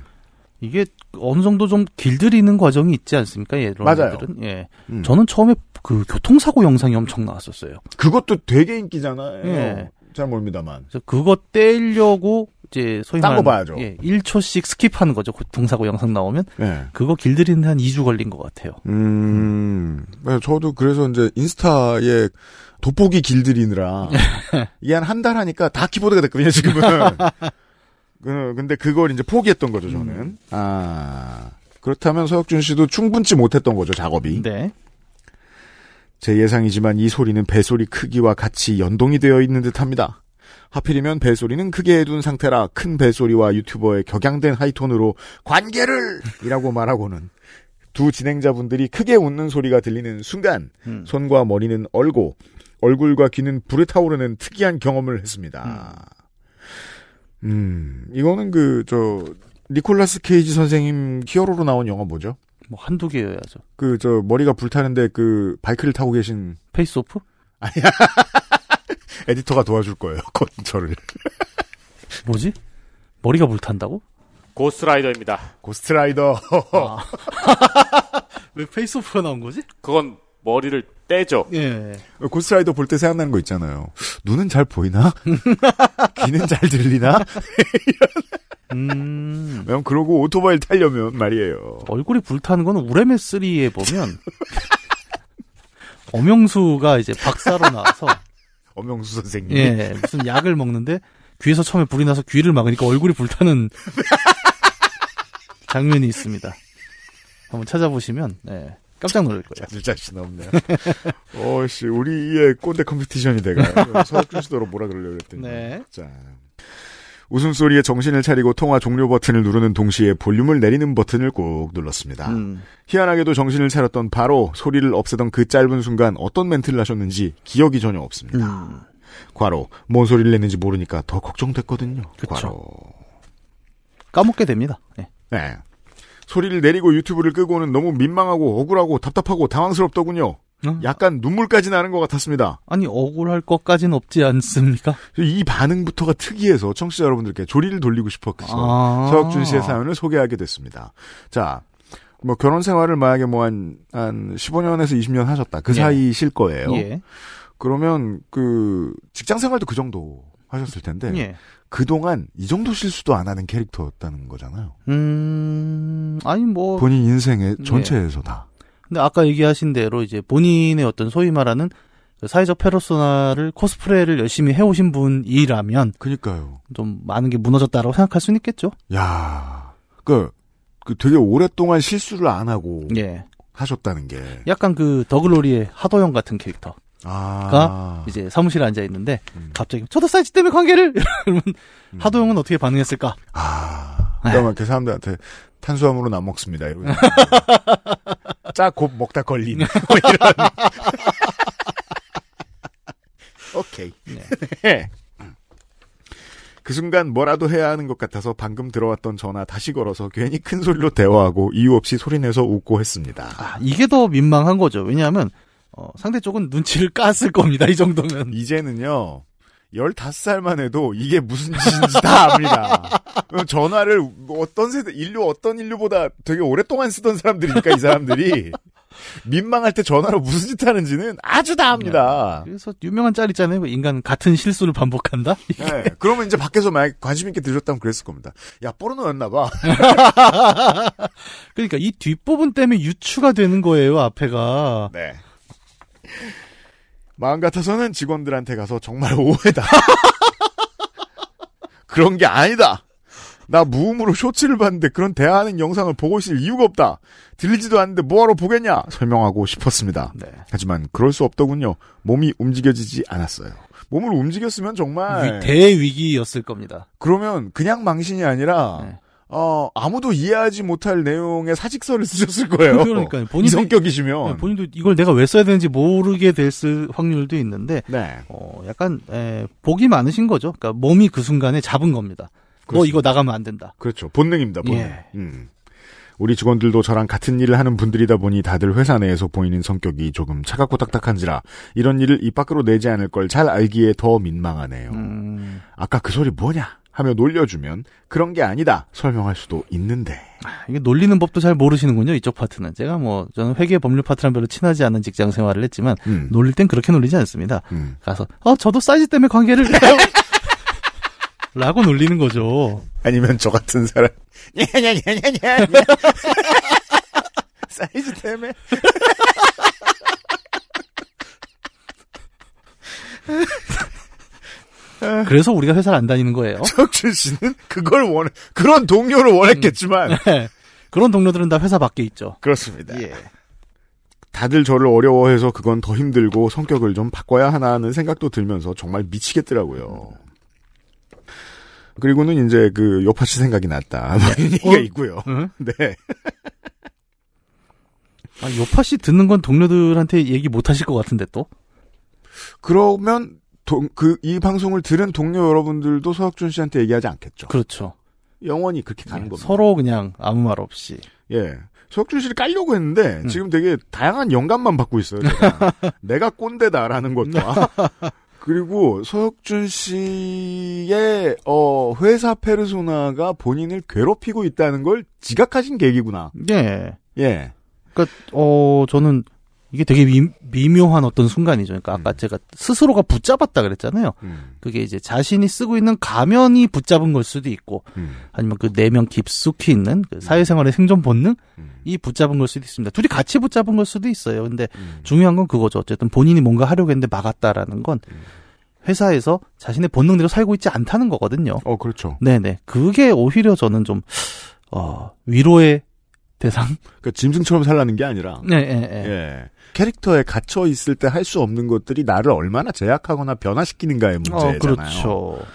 B: 이게 어느 정도 좀 길들이는 과정이 있지 않습니까? 예,
A: 맞아요.
B: 것들은. 예.
A: 음.
B: 저는 처음에 그 교통사고 영상이 엄청 나왔었어요.
A: 그것도 되게 인기잖아요.
B: 예.
A: 잘 모릅니다만.
B: 그래서 그거 떼려고 이제 소위 말하는
A: 봐야죠.
B: 예, 1초씩 skip하는 거죠. 교통사고 영상 나오면
A: 예.
B: 그거 길들이는 한 2주 걸린 것 같아요.
A: 음. 네, 저도 그래서 이제 인스타에 돋보기 길들이느라 이게 한 한 달 하니까 다 키보드가 됐거든요, 지금은. 그, 근데 그걸 이제 포기했던 거죠, 저는.
B: 음.
A: 아. 그렇다면 서혁준 씨도 충분치 못했던 거죠, 작업이.
B: 네.
A: 제 예상이지만 이 소리는 배소리 크기와 같이 연동이 되어 있는 듯 합니다. 하필이면 배소리는 크게 해둔 상태라 큰 배소리와 유튜버의 격양된 하이톤으로 관계를! 이라고 말하고는 두 진행자분들이 크게 웃는 소리가 들리는 순간
B: 음.
A: 손과 머리는 얼고 얼굴과 귀는 불에 타오르는 특이한 경험을 했습니다. 음, 이거는 그, 저, 니콜라스 케이지 선생님 히어로로 나온 영화 뭐죠?
B: 뭐 한두 개여야죠.
A: 그, 저, 머리가 불타는데 그, 바이크를 타고 계신
B: 페이스오프?
A: 에디터가 도와줄 거예요. 곧 저를.
B: 뭐지? 머리가 불탄다고?
F: 고스트라이더입니다.
A: 고스트라이더.
B: 아. 왜 페이스오프가 나온 거지?
F: 그건 머리를 떼죠.
B: 예.
A: 고스트라이더 볼 때 생각나는 거 있잖아요. 눈은 잘 보이나? 귀는 잘 들리나?
B: 음.
A: 왜냐면 그러고 오토바이를 타려면 말이에요.
B: 얼굴이 불타는 건 우레메 3에 보면 엄영수가 이제 박사로 나와서
A: 엄영수 선생님.
B: 예, 무슨 약을 먹는데 귀에서 처음에 불이 나서 귀를 막으니까 얼굴이 불타는 장면이 있습니다. 한번 찾아보시면 예, 깜짝 놀랄 거예요.
A: 찾을 자신 없네요. 어씨 우리의 꼰대 컴피티션이 돼가요. 서학준 씨도로 뭐라 그러려고 했더니.
B: 네.
A: 자. 웃음소리에 정신을 차리고 통화 종료 버튼을 누르는 동시에 볼륨을 내리는 버튼을 꾹 눌렀습니다.
B: 음,
A: 희한하게도 정신을 차렸던 바로 소리를 없애던 그 짧은 순간 어떤 멘트를 하셨는지 기억이 전혀 없습니다.
B: 음.
A: 과로 뭔 소리를 냈는지 모르니까 더 걱정됐거든요.
B: 그쵸.
A: 과로.
B: 까먹게 됩니다. 예.
A: 네. 소리를 내리고 유튜브를 끄고는 너무 민망하고 억울하고 답답하고 당황스럽더군요.
B: 어?
A: 약간 눈물까지 나는 것 같았습니다.
B: 아니 억울할 것까지는 없지 않습니까?
A: 이 반응부터가 특이해서 청취자 여러분들께 조리를 돌리고 싶어서
B: 아.
A: 서혁준 씨의 사연을 소개하게 됐습니다. 자, 뭐 결혼 생활을 만약에 뭐한한 15년에서 20년 하셨다. 그
B: 예.
A: 사이실 거예요.
B: 예.
A: 그러면 그 직장 생활도 그 정도 하셨을 텐데
B: 예.
A: 그동안 이 정도 실수도 안 하는 캐릭터였다는 거잖아요.
B: 음, 아니 뭐
A: 본인 인생의
B: 예.
A: 전체에서 다.
B: 근데 아까 얘기하신 대로 이제 본인의 어떤 소위 말하는 그 사회적 페르소나를 코스프레를 열심히 해오신 분이라면
A: 그니까요.
B: 좀 많은 게 무너졌다라고 생각할 수는 있겠죠.
A: 야, 그, 그 되게 오랫동안 실수를 안 하고
B: 예.
A: 하셨다는 게.
B: 약간 그 더글로리의 하도영 같은 캐릭터.
A: 아.
B: 이제 사무실에 앉아 있는데
A: 음.
B: 갑자기 저도 사이즈 때문에 관계를 이러면
A: 음.
B: 하도영은 어떻게 반응했을까?
A: 아.
B: 네.
A: 그러면 그 사람들한테 탄수화물은 안 먹습니다. 이러고. 짜곱 먹다 걸린. 뭐 이런. 오케이. 네. 그 순간 뭐라도 해야 하는 것 같아서 방금 들어왔던 전화 다시 걸어서 괜히 큰 소리로 대화하고 이유 없이 소리내서 웃고 했습니다.
B: 아, 이게 더 민망한 거죠. 왜냐하면 어, 상대 쪽은 눈치를 깠을 겁니다. 이 정도면.
A: 이제는요, 15살만 해도 이게 무슨 짓인지 다 압니다. 전화를 어떤 세대, 인류, 어떤 인류보다 되게 오랫동안 쓰던 사람들이니까 이 사람들이 민망할 때 전화로 무슨 짓 하는지는 아주 다 압니다.
B: 그래서 유명한 짤 있잖아요. 인간 같은 실수를 반복한다.
A: 네, 그러면 이제 밖에서 만약 관심 있게 들으셨다면 그랬을 겁니다. 야, 포르노였나봐.
B: 그러니까 이 뒷부분 때문에 유추가 되는 거예요. 앞에가.
A: 네. 마음 같아서는 직원들한테 가서 정말 오해다. 그런 게 아니다. 나 무음으로 쇼츠를 봤는데 그런 대화하는 영상을 보고 있을 이유가 없다. 들리지도 않는데 뭐하러 보겠냐? 설명하고 싶었습니다.
B: 네.
A: 하지만 그럴 수 없더군요. 몸이 움직여지지 않았어요. 몸을 움직였으면 정말
B: 위- 대위기였을 겁니다.
A: 그러면 그냥 망신이 아니라
B: 네.
A: 어 아무도 이해하지 못할 내용의 사직서를 쓰셨을 거예요.
B: 그러니까요.
A: 이
B: 본인도-
A: 성격이시면
B: 네, 본인도 이걸 내가 왜 써야 되는지 모르게 됐을 확률도 있는데,
A: 네.
B: 어, 약간, 에, 복이 많으신 거죠. 그러니까 몸이 그 순간에 잡은 겁니다. 너
A: 그렇습니다.
B: 이거 나가면 안 된다.
A: 그렇죠. 본능입니다, 본능.
B: 예.
A: 음. 우리 직원들도 저랑 같은 일을 하는 분들이다 보니 다들 회사 내에서 보이는 성격이 조금 차갑고 딱딱한지라 이런 일을 입 밖으로 내지 않을 걸 잘 알기에 더 민망하네요.
B: 음,
A: 아까 그 소리 뭐냐? 하며 놀려주면 그런 게 아니다 설명할 수도 있는데
B: 이게 놀리는 법도 잘 모르시는군요. 이쪽 파트는. 제가 뭐, 저는 회계 법률 파트랑 별로 친하지 않은 직장 생활을 했지만,
A: 음.
B: 놀릴 땐 그렇게 놀리지 않습니다.
A: 음.
B: 가서, 어, 저도 사이즈 때문에 관계를. 라고 놀리는 거죠.
A: 아니면 저 같은 사람 사이즈 때문에
B: 그래서 우리가 회사를 안 다니는 거예요.
A: 척준 씨는 그걸 원해 그런 동료를 원했겠지만
B: 네. 그런 동료들은 다 회사 밖에 있죠.
A: 그렇습니다.
B: 예.
A: 다들 저를 어려워해서 그건 더 힘들고 성격을 좀 바꿔야 하나 하는 생각도 들면서 정말 미치겠더라고요. 그리고는 이제 그 요파시 생각이 났다. 뭐 이런 얘기가
B: 어?
A: 있고요.
B: 응?
A: 네.
B: 아, 요파 씨 듣는 건 동료들한테 얘기 못 하실 것 같은데 또?
A: 그러면 그이 방송을 들은 동료 여러분들도 서혁준 씨한테 얘기하지 않겠죠.
B: 그렇죠.
A: 영원히 그렇게 가는
B: 예,
A: 겁니다.
B: 서로 그냥 아무 말 없이.
A: 예. 서혁준 씨를 깔려고 했는데
B: 음.
A: 지금 되게 다양한 영감만 받고 있어요. 제가. 내가 꼰대다라는 것과 그리고 서혁준 씨의 어 회사 페르소나가 본인을 괴롭히고 있다는 걸 지각하신 계기구나.
B: 예.
A: 예.
B: 그니까, 어, 저는 이게 되게 미, 묘한 어떤 순간이죠. 그러니까 아까
A: 음.
B: 제가 스스로가 붙잡았다 그랬잖아요.
A: 음.
B: 그게 이제 자신이 쓰고 있는 가면이 붙잡은 걸 수도 있고,
A: 음.
B: 아니면 그 내면 깊숙이 있는 그 사회생활의 생존 본능이
A: 음.
B: 붙잡은 걸 수도 있습니다. 둘이 같이 붙잡은 걸 수도 있어요. 근데
A: 음.
B: 중요한 건 그거죠. 어쨌든 본인이 뭔가 하려고 했는데 막았다라는 건
A: 음.
B: 회사에서 자신의 본능대로 살고 있지 않다는 거거든요.
A: 어 그렇죠.
B: 네네. 그게 오히려 저는 좀, 어, 위로의 대상?
A: 그러니까 짐승처럼 살라는 게 아니라
B: 네, 예, 예.
A: 예. 캐릭터에 갇혀 있을 때 할 수 없는 것들이 나를 얼마나 제약하거나 변화시키는가의 문제잖아요.
B: 어, 그렇죠.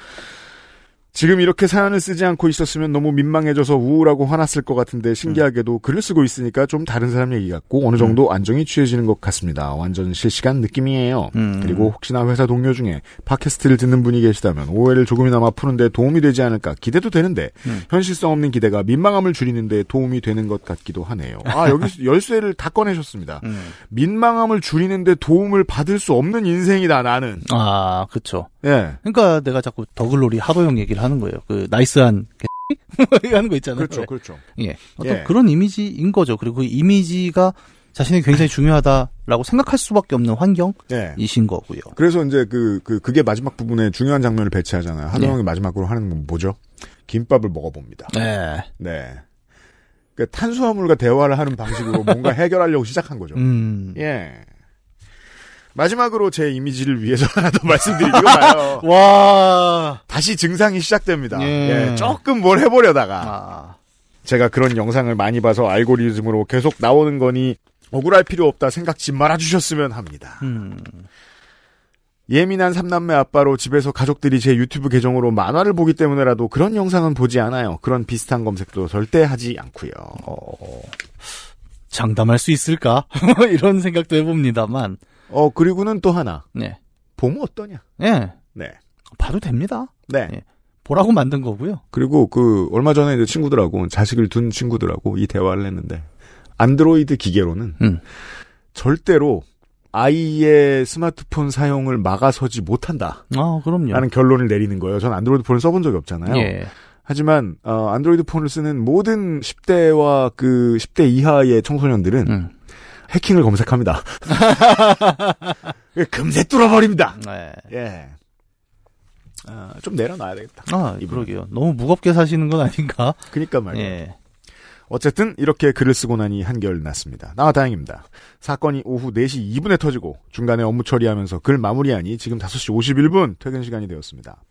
A: 지금 이렇게 사연을 쓰지 않고 있었으면 너무 민망해져서 우울하고 화났을 것 같은데 신기하게도 글을 쓰고 있으니까 좀 다른 사람 얘기 같고 어느 정도 안정이 취해지는 것 같습니다. 완전 실시간 느낌이에요.
B: 음.
A: 그리고 혹시나 회사 동료 중에 팟캐스트를 듣는 분이 계시다면 오해를 조금이나마 푸는데 도움이 되지 않을까 기대도 되는데
B: 음.
A: 현실성 없는 기대가 민망함을 줄이는데 도움이 되는 것 같기도 하네요. 아 여기 열쇠를 다 꺼내셨습니다.
B: 음.
A: 민망함을 줄이는데 도움을 받을 수 없는 인생이다 나는.
B: 아, 그쵸.
A: 예.
B: 그러니까 내가 자꾸 더글로리 하도영 얘기를 하는 거예요. 그 나이스한 개 하는 거 있잖아요.
A: 그렇죠, 그렇죠.
B: 예. 어떤
A: 예.
B: 그런 이미지인 거죠. 그리고 그 이미지가 자신이 굉장히 중요하다라고 생각할 수밖에 없는 환경이신
A: 예.
B: 거고요.
A: 그래서 이제 그, 그, 그게 마지막 부분에 중요한 장면을 배치하잖아요. 하동영이
B: 네.
A: 마지막으로 하는 건 뭐죠? 김밥을 먹어봅니다.
B: 네.
A: 네. 그 탄수화물과 대화를 하는 방식으로 뭔가 해결하려고 시작한 거죠.
B: 음.
A: 예. 마지막으로 제 이미지를 위해서 하나 더 말씀드리고 가요.
B: 와.
A: 다시 증상이 시작됩니다.
B: 예.
A: 예, 조금 뭘 해보려다가
B: 아.
A: 제가 그런 영상을 많이 봐서 알고리즘으로 계속 나오는 거니 억울할 필요 없다 생각지 말아주셨으면 합니다.
B: 음.
A: 예민한 삼남매 아빠로 집에서 가족들이 제 유튜브 계정으로 만화를 보기 때문에라도 그런 영상은 보지 않아요. 그런 비슷한 검색도 절대 하지 않고요.
B: 어. 장담할 수 있을까? 이런 생각도 해봅니다만.
A: 어 그리고는 또 하나
B: 네.
A: 보면 어떠냐?
B: 예.
A: 네,
B: 봐도 됩니다.
A: 네.
B: 예. 보라고 만든 거고요.
A: 그리고 그 얼마 전에 이제 친구들하고 자식을 둔 친구들하고 이 대화를 했는데 안드로이드 기계로는
B: 음.
A: 절대로 아이의 스마트폰 사용을 막아서지 못한다.
B: 아, 그럼요.
A: 라는 결론을 내리는 거예요. 전 안드로이드 폰을 써본 적이 없잖아요.
B: 예.
A: 하지만 어, 안드로이드 폰을 쓰는 모든 10대와 그 10대 이하의 청소년들은
B: 음.
A: 해킹을 검색합니다. 금세 뚫어버립니다.
B: 네.
A: 예. 아, 좀 내려놔야 되겠다.
B: 아,
A: 이분.
B: 그러게요. 너무 무겁게 사시는 건 아닌가?
A: 그니까 말이에요.
B: 예.
A: 어쨌든 이렇게 글을 쓰고 나니 한결 났습니다. 나 다행입니다. 사건이 오후 4시 2분에 터지고 중간에 업무 처리하면서 글 마무리하니 지금 5시 51분 퇴근 시간이 되었습니다.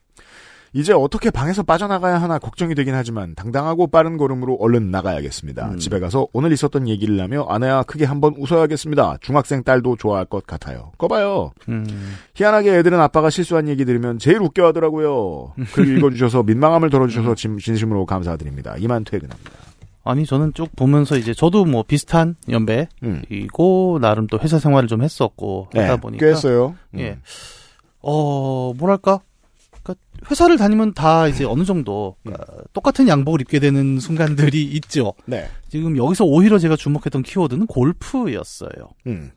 A: 이제 어떻게 방에서 빠져나가야 하나 걱정이 되긴 하지만 당당하고 빠른 걸음으로 얼른 나가야겠습니다.
B: 음.
A: 집에 가서 오늘 있었던 얘기를 하며 아내와 크게 한번 웃어야겠습니다. 중학생 딸도 좋아할 것 같아요. 꺼봐요.
B: 음.
A: 희한하게 애들은 아빠가 실수한 얘기 들으면 제일 웃겨 하더라고요. 글 읽어주셔서 민망함을 덜어주셔서 진- 진심으로 감사드립니다. 이만 퇴근합니다.
B: 아니, 저는 쭉 보면서 이제 저도 뭐 비슷한
A: 음.
B: 연배이고, 나름 또 회사 생활을 좀 했었고, 하다 보니까.
A: 꽤 했어요.
B: 예.
A: 음.
B: 어, 뭐랄까. 그러니까 회사를 다니면 다 이제 어느 정도
A: 음.
B: 그러니까 똑같은 양복을 입게 되는 순간들이 있죠.
A: 네.
B: 지금 여기서 오히려 제가 주목했던 키워드는 골프였어요.
A: 음.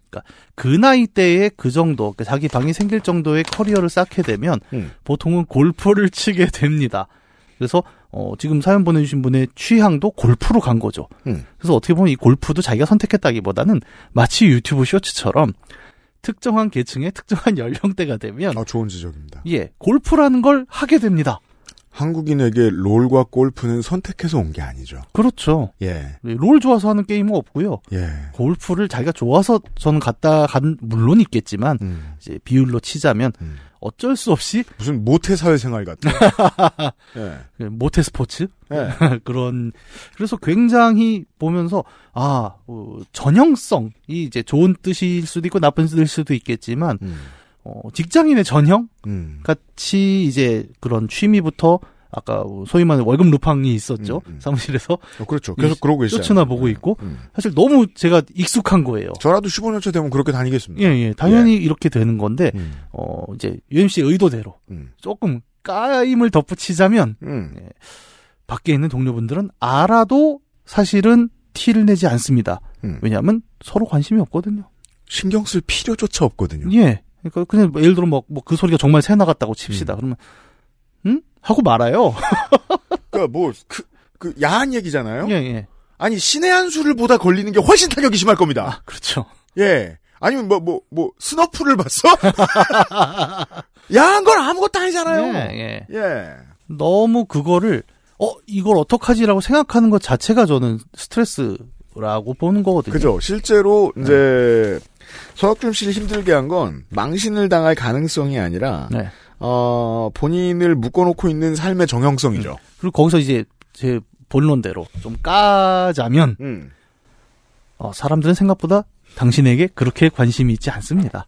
B: 그 나이 때에 그 정도, 그러니까 자기 방이 생길 정도의 커리어를 쌓게 되면
A: 음.
B: 보통은 골프를 치게 됩니다. 그래서 어, 지금 사연 보내주신 분의 취향도 골프로 간 거죠.
A: 음.
B: 그래서 어떻게 보면 이 골프도 자기가 선택했다기보다는 마치 유튜브 쇼츠처럼 특정한 계층의 특정한 연령대가 되면
A: 아, 좋은 지적입니다.
B: 예 골프라는 걸 하게 됩니다.
A: 한국인에게 롤과 골프는 선택해서 온 게 아니죠.
B: 그렇죠.
A: 예.
B: 롤 좋아서 하는 게임은 없고요.
A: 예.
B: 골프를 자기가 좋아서 저는 갔다 간 물론 있겠지만
A: 음.
B: 이제 비율로 치자면
A: 음.
B: 어쩔 수 없이
A: 무슨 모태 사회생활 같아요. 예.
B: 모태 스포츠
A: 예.
B: 그런 그래서 굉장히 보면서 아 어, 전형성이 이제 좋은 뜻일 수도 있고 나쁜 뜻일 수도 있겠지만
A: 음.
B: 어, 직장인의 전형
A: 음.
B: 같이 이제 그런 취미부터 아까 소위 말하는 월급 루팡이 있었죠
A: 음, 음.
B: 사무실에서
A: 어, 그렇죠. 계속 그러고 계시잖아요.
B: 쇼츠나 보고 있고
A: 음.
B: 사실 너무 제가 익숙한 거예요.
A: 저라도 15년차 되면 그렇게 다니겠습니다.
B: 예, 예, 당연히 이렇게 되는 건데
A: 음.
B: 어 이제 UMC 의 의도대로
A: 음.
B: 조금 까임을 덧붙이자면
A: 음.
B: 밖에 있는 동료분들은 알아도 사실은 티를 내지 않습니다.
A: 음.
B: 왜냐하면 서로 관심이 없거든요.
A: 신경 쓸 필요조차 없거든요.
B: 예. 그러니까 그냥 뭐 예를 들어 뭐그 소리가 정말 새 나갔다고 칩시다.
A: 음.
B: 그러면 응? 하고 말아요.
A: 그러니까 뭐 그, 그 야한 얘기잖아요.
B: 예, 예.
A: 아니 신의 한 수를 보다 걸리는 게 훨씬 타격이 심할 겁니다.
B: 아, 그렇죠.
A: 예. 아니면 뭐 뭐뭐 스너프를 봤어? 야한 건 아무것도 아니잖아요.
B: 예, 예.
A: 예.
B: 너무 그거를 어 이걸 어떡하지라고 생각하는 것 자체가 저는 스트레스라고 보는 거거든요.
A: 그죠. 실제로 이제 서학준 씨를 힘들게 한 건 망신을 당할 가능성이 아니라
B: 네.
A: 어 본인을 묶어놓고 있는 삶의 정형성이죠.
B: 그리고 거기서 이제 제 본론대로 좀 까자면
A: 음.
B: 어, 사람들은 생각보다 당신에게 그렇게 관심이 있지 않습니다.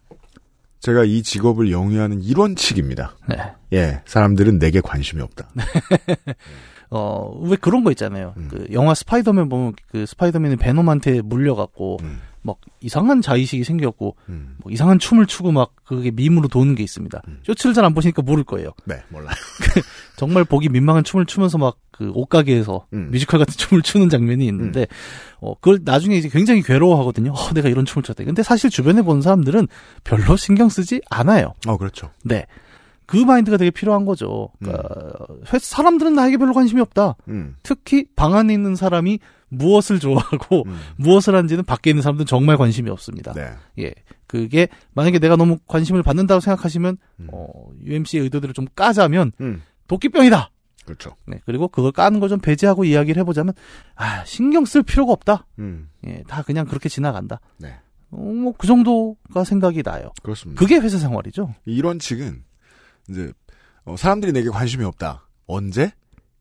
A: 제가 이 직업을 영위하는 일원칙입니다.
B: 네.
A: 예, 사람들은 내게 관심이 없다.
B: 어, 왜 그런 거 있잖아요.
A: 음.
B: 그 영화 스파이더맨 보면 그 스파이더맨이 베놈한테 물려갖고
A: 음,
B: 막 이상한 자의식이 생겼고
A: 음.
B: 뭐 이상한 춤을 추고 막 그게 밈으로 도는 게 있습니다.
A: 음.
B: 쇼츠를 잘 안 보시니까 모를 거예요.
A: 네, 몰라요.
B: 정말 보기 민망한 춤을 추면서 막 그 옷가게에서
A: 음.
B: 뮤지컬 같은 춤을 추는 장면이 있는데 어 그걸 나중에 이제 굉장히 괴로워하거든요. 어, 내가 이런 춤을 췄다. 근데 사실 주변에 보는 사람들은 별로 신경 쓰지 않아요.
A: 어, 그렇죠.
B: 네. 그 마인드가 되게 필요한 거죠. 그러니까 회- 사람들은 나에게 별로 관심이 없다.
A: 음,
B: 특히 방 안에 있는 사람이 무엇을 좋아하고
A: 음.
B: 무엇을 하는지는 밖에 있는 사람들은 정말 관심이 없습니다.
A: 네.
B: 예. 그게 만약에 내가 너무 관심을 받는다고 생각하시면
A: 음.
B: 어, UMC의 의도대로 좀 까자면
A: 음,
B: 도끼병이다.
A: 그렇죠.
B: 네. 그리고 그걸 까는 걸 좀 배제하고 이야기를 해보자면 아 신경 쓸 필요가 없다.
A: 음,
B: 예, 다 그냥 그렇게 지나간다.
A: 네.
B: 어, 뭐그 정도가 생각이 나요.
A: 그렇습니다.
B: 그게 회사 생활이죠.
A: 이런 측은 이제 어, 사람들이 내게 관심이 없다. 언제?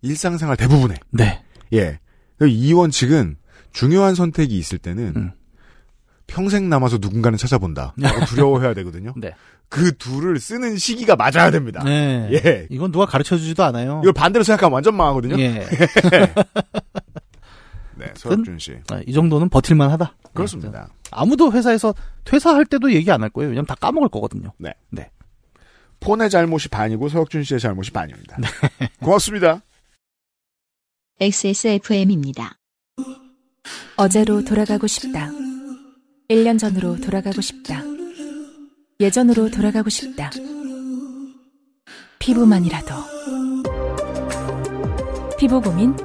A: 일상생활 대부분에.
B: 네.
A: 예. 이 원칙은 중요한 선택이 있을 때는
B: 음.
A: 평생 남아서 누군가는 찾아본다. 두려워해야 되거든요.
B: 네.
A: 그 둘을 쓰는 시기가 맞아야 됩니다.
B: 네.
A: 예.
B: 이건 누가 가르쳐 주지도 않아요.
A: 이걸 반대로 생각하면 완전 망하거든요.
B: 예.
A: 네, 서혁준 씨.
B: 아, 이 정도는 버틸만 하다.
A: 그렇습니다.
B: 아무도 회사에서 퇴사할 때도 얘기 안 할 거예요. 왜냐면 다 까먹을 거거든요.
A: 폰의 잘못이 반이고 서혁준 씨의 잘못이 반입니다. 고맙습니다.
D: XSFM입니다.
C: 어제로 돌아가고 싶다. 1년 전으로 돌아가고 싶다. 예전으로 돌아가고 싶다. 피부만이라도. 피부 고민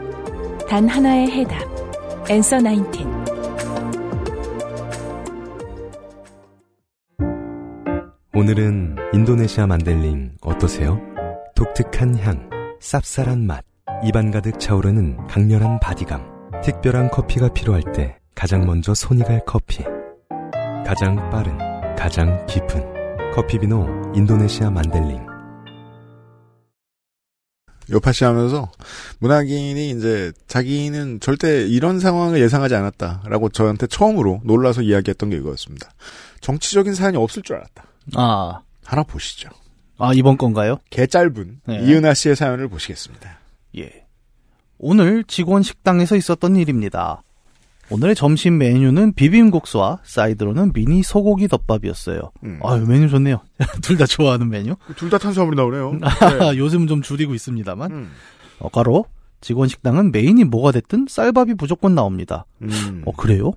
C: 단 하나의 해답. 엔서 나인틴.
G: 오늘은 인도네시아 만델링 어떠세요? 독특한 향, 쌉쌀한 맛, 입안 가득 차오르는 강렬한 바디감. 특별한 커피가 필요할 때 가장 먼저 손이 갈 커피. 가장 빠른, 가장 깊은 커피비노 인도네시아 만델링.
A: 요파시 하면서 문학인이 이제 자기는 절대 이런 상황을 예상하지 않았다라고 저한테 처음으로 놀라서 이야기했던 게 이거였습니다. 정치적인 사연이 없을 줄 알았다.
B: 아,
A: 하나 보시죠.
B: 아 이번 건가요?
A: 개 짧은
B: 네.
A: 이은하 씨의 사연을 보시겠습니다.
B: 예. 오늘 직원 식당에서 있었던 일입니다. 오늘의 점심 메뉴는 비빔국수와 사이드로는 미니 소고기 덮밥이었어요.
A: 음.
B: 아유, 메뉴 좋네요. 둘 다 좋아하는 메뉴.
A: 둘 다 탄수화물이 나오네요.
B: 요즘은 좀 줄이고 있습니다만.
A: 음.
B: 어, 가로 직원 식당은 메인이 뭐가 됐든 쌀밥이 무조건 나옵니다.
A: 음.
B: 어, 그래요?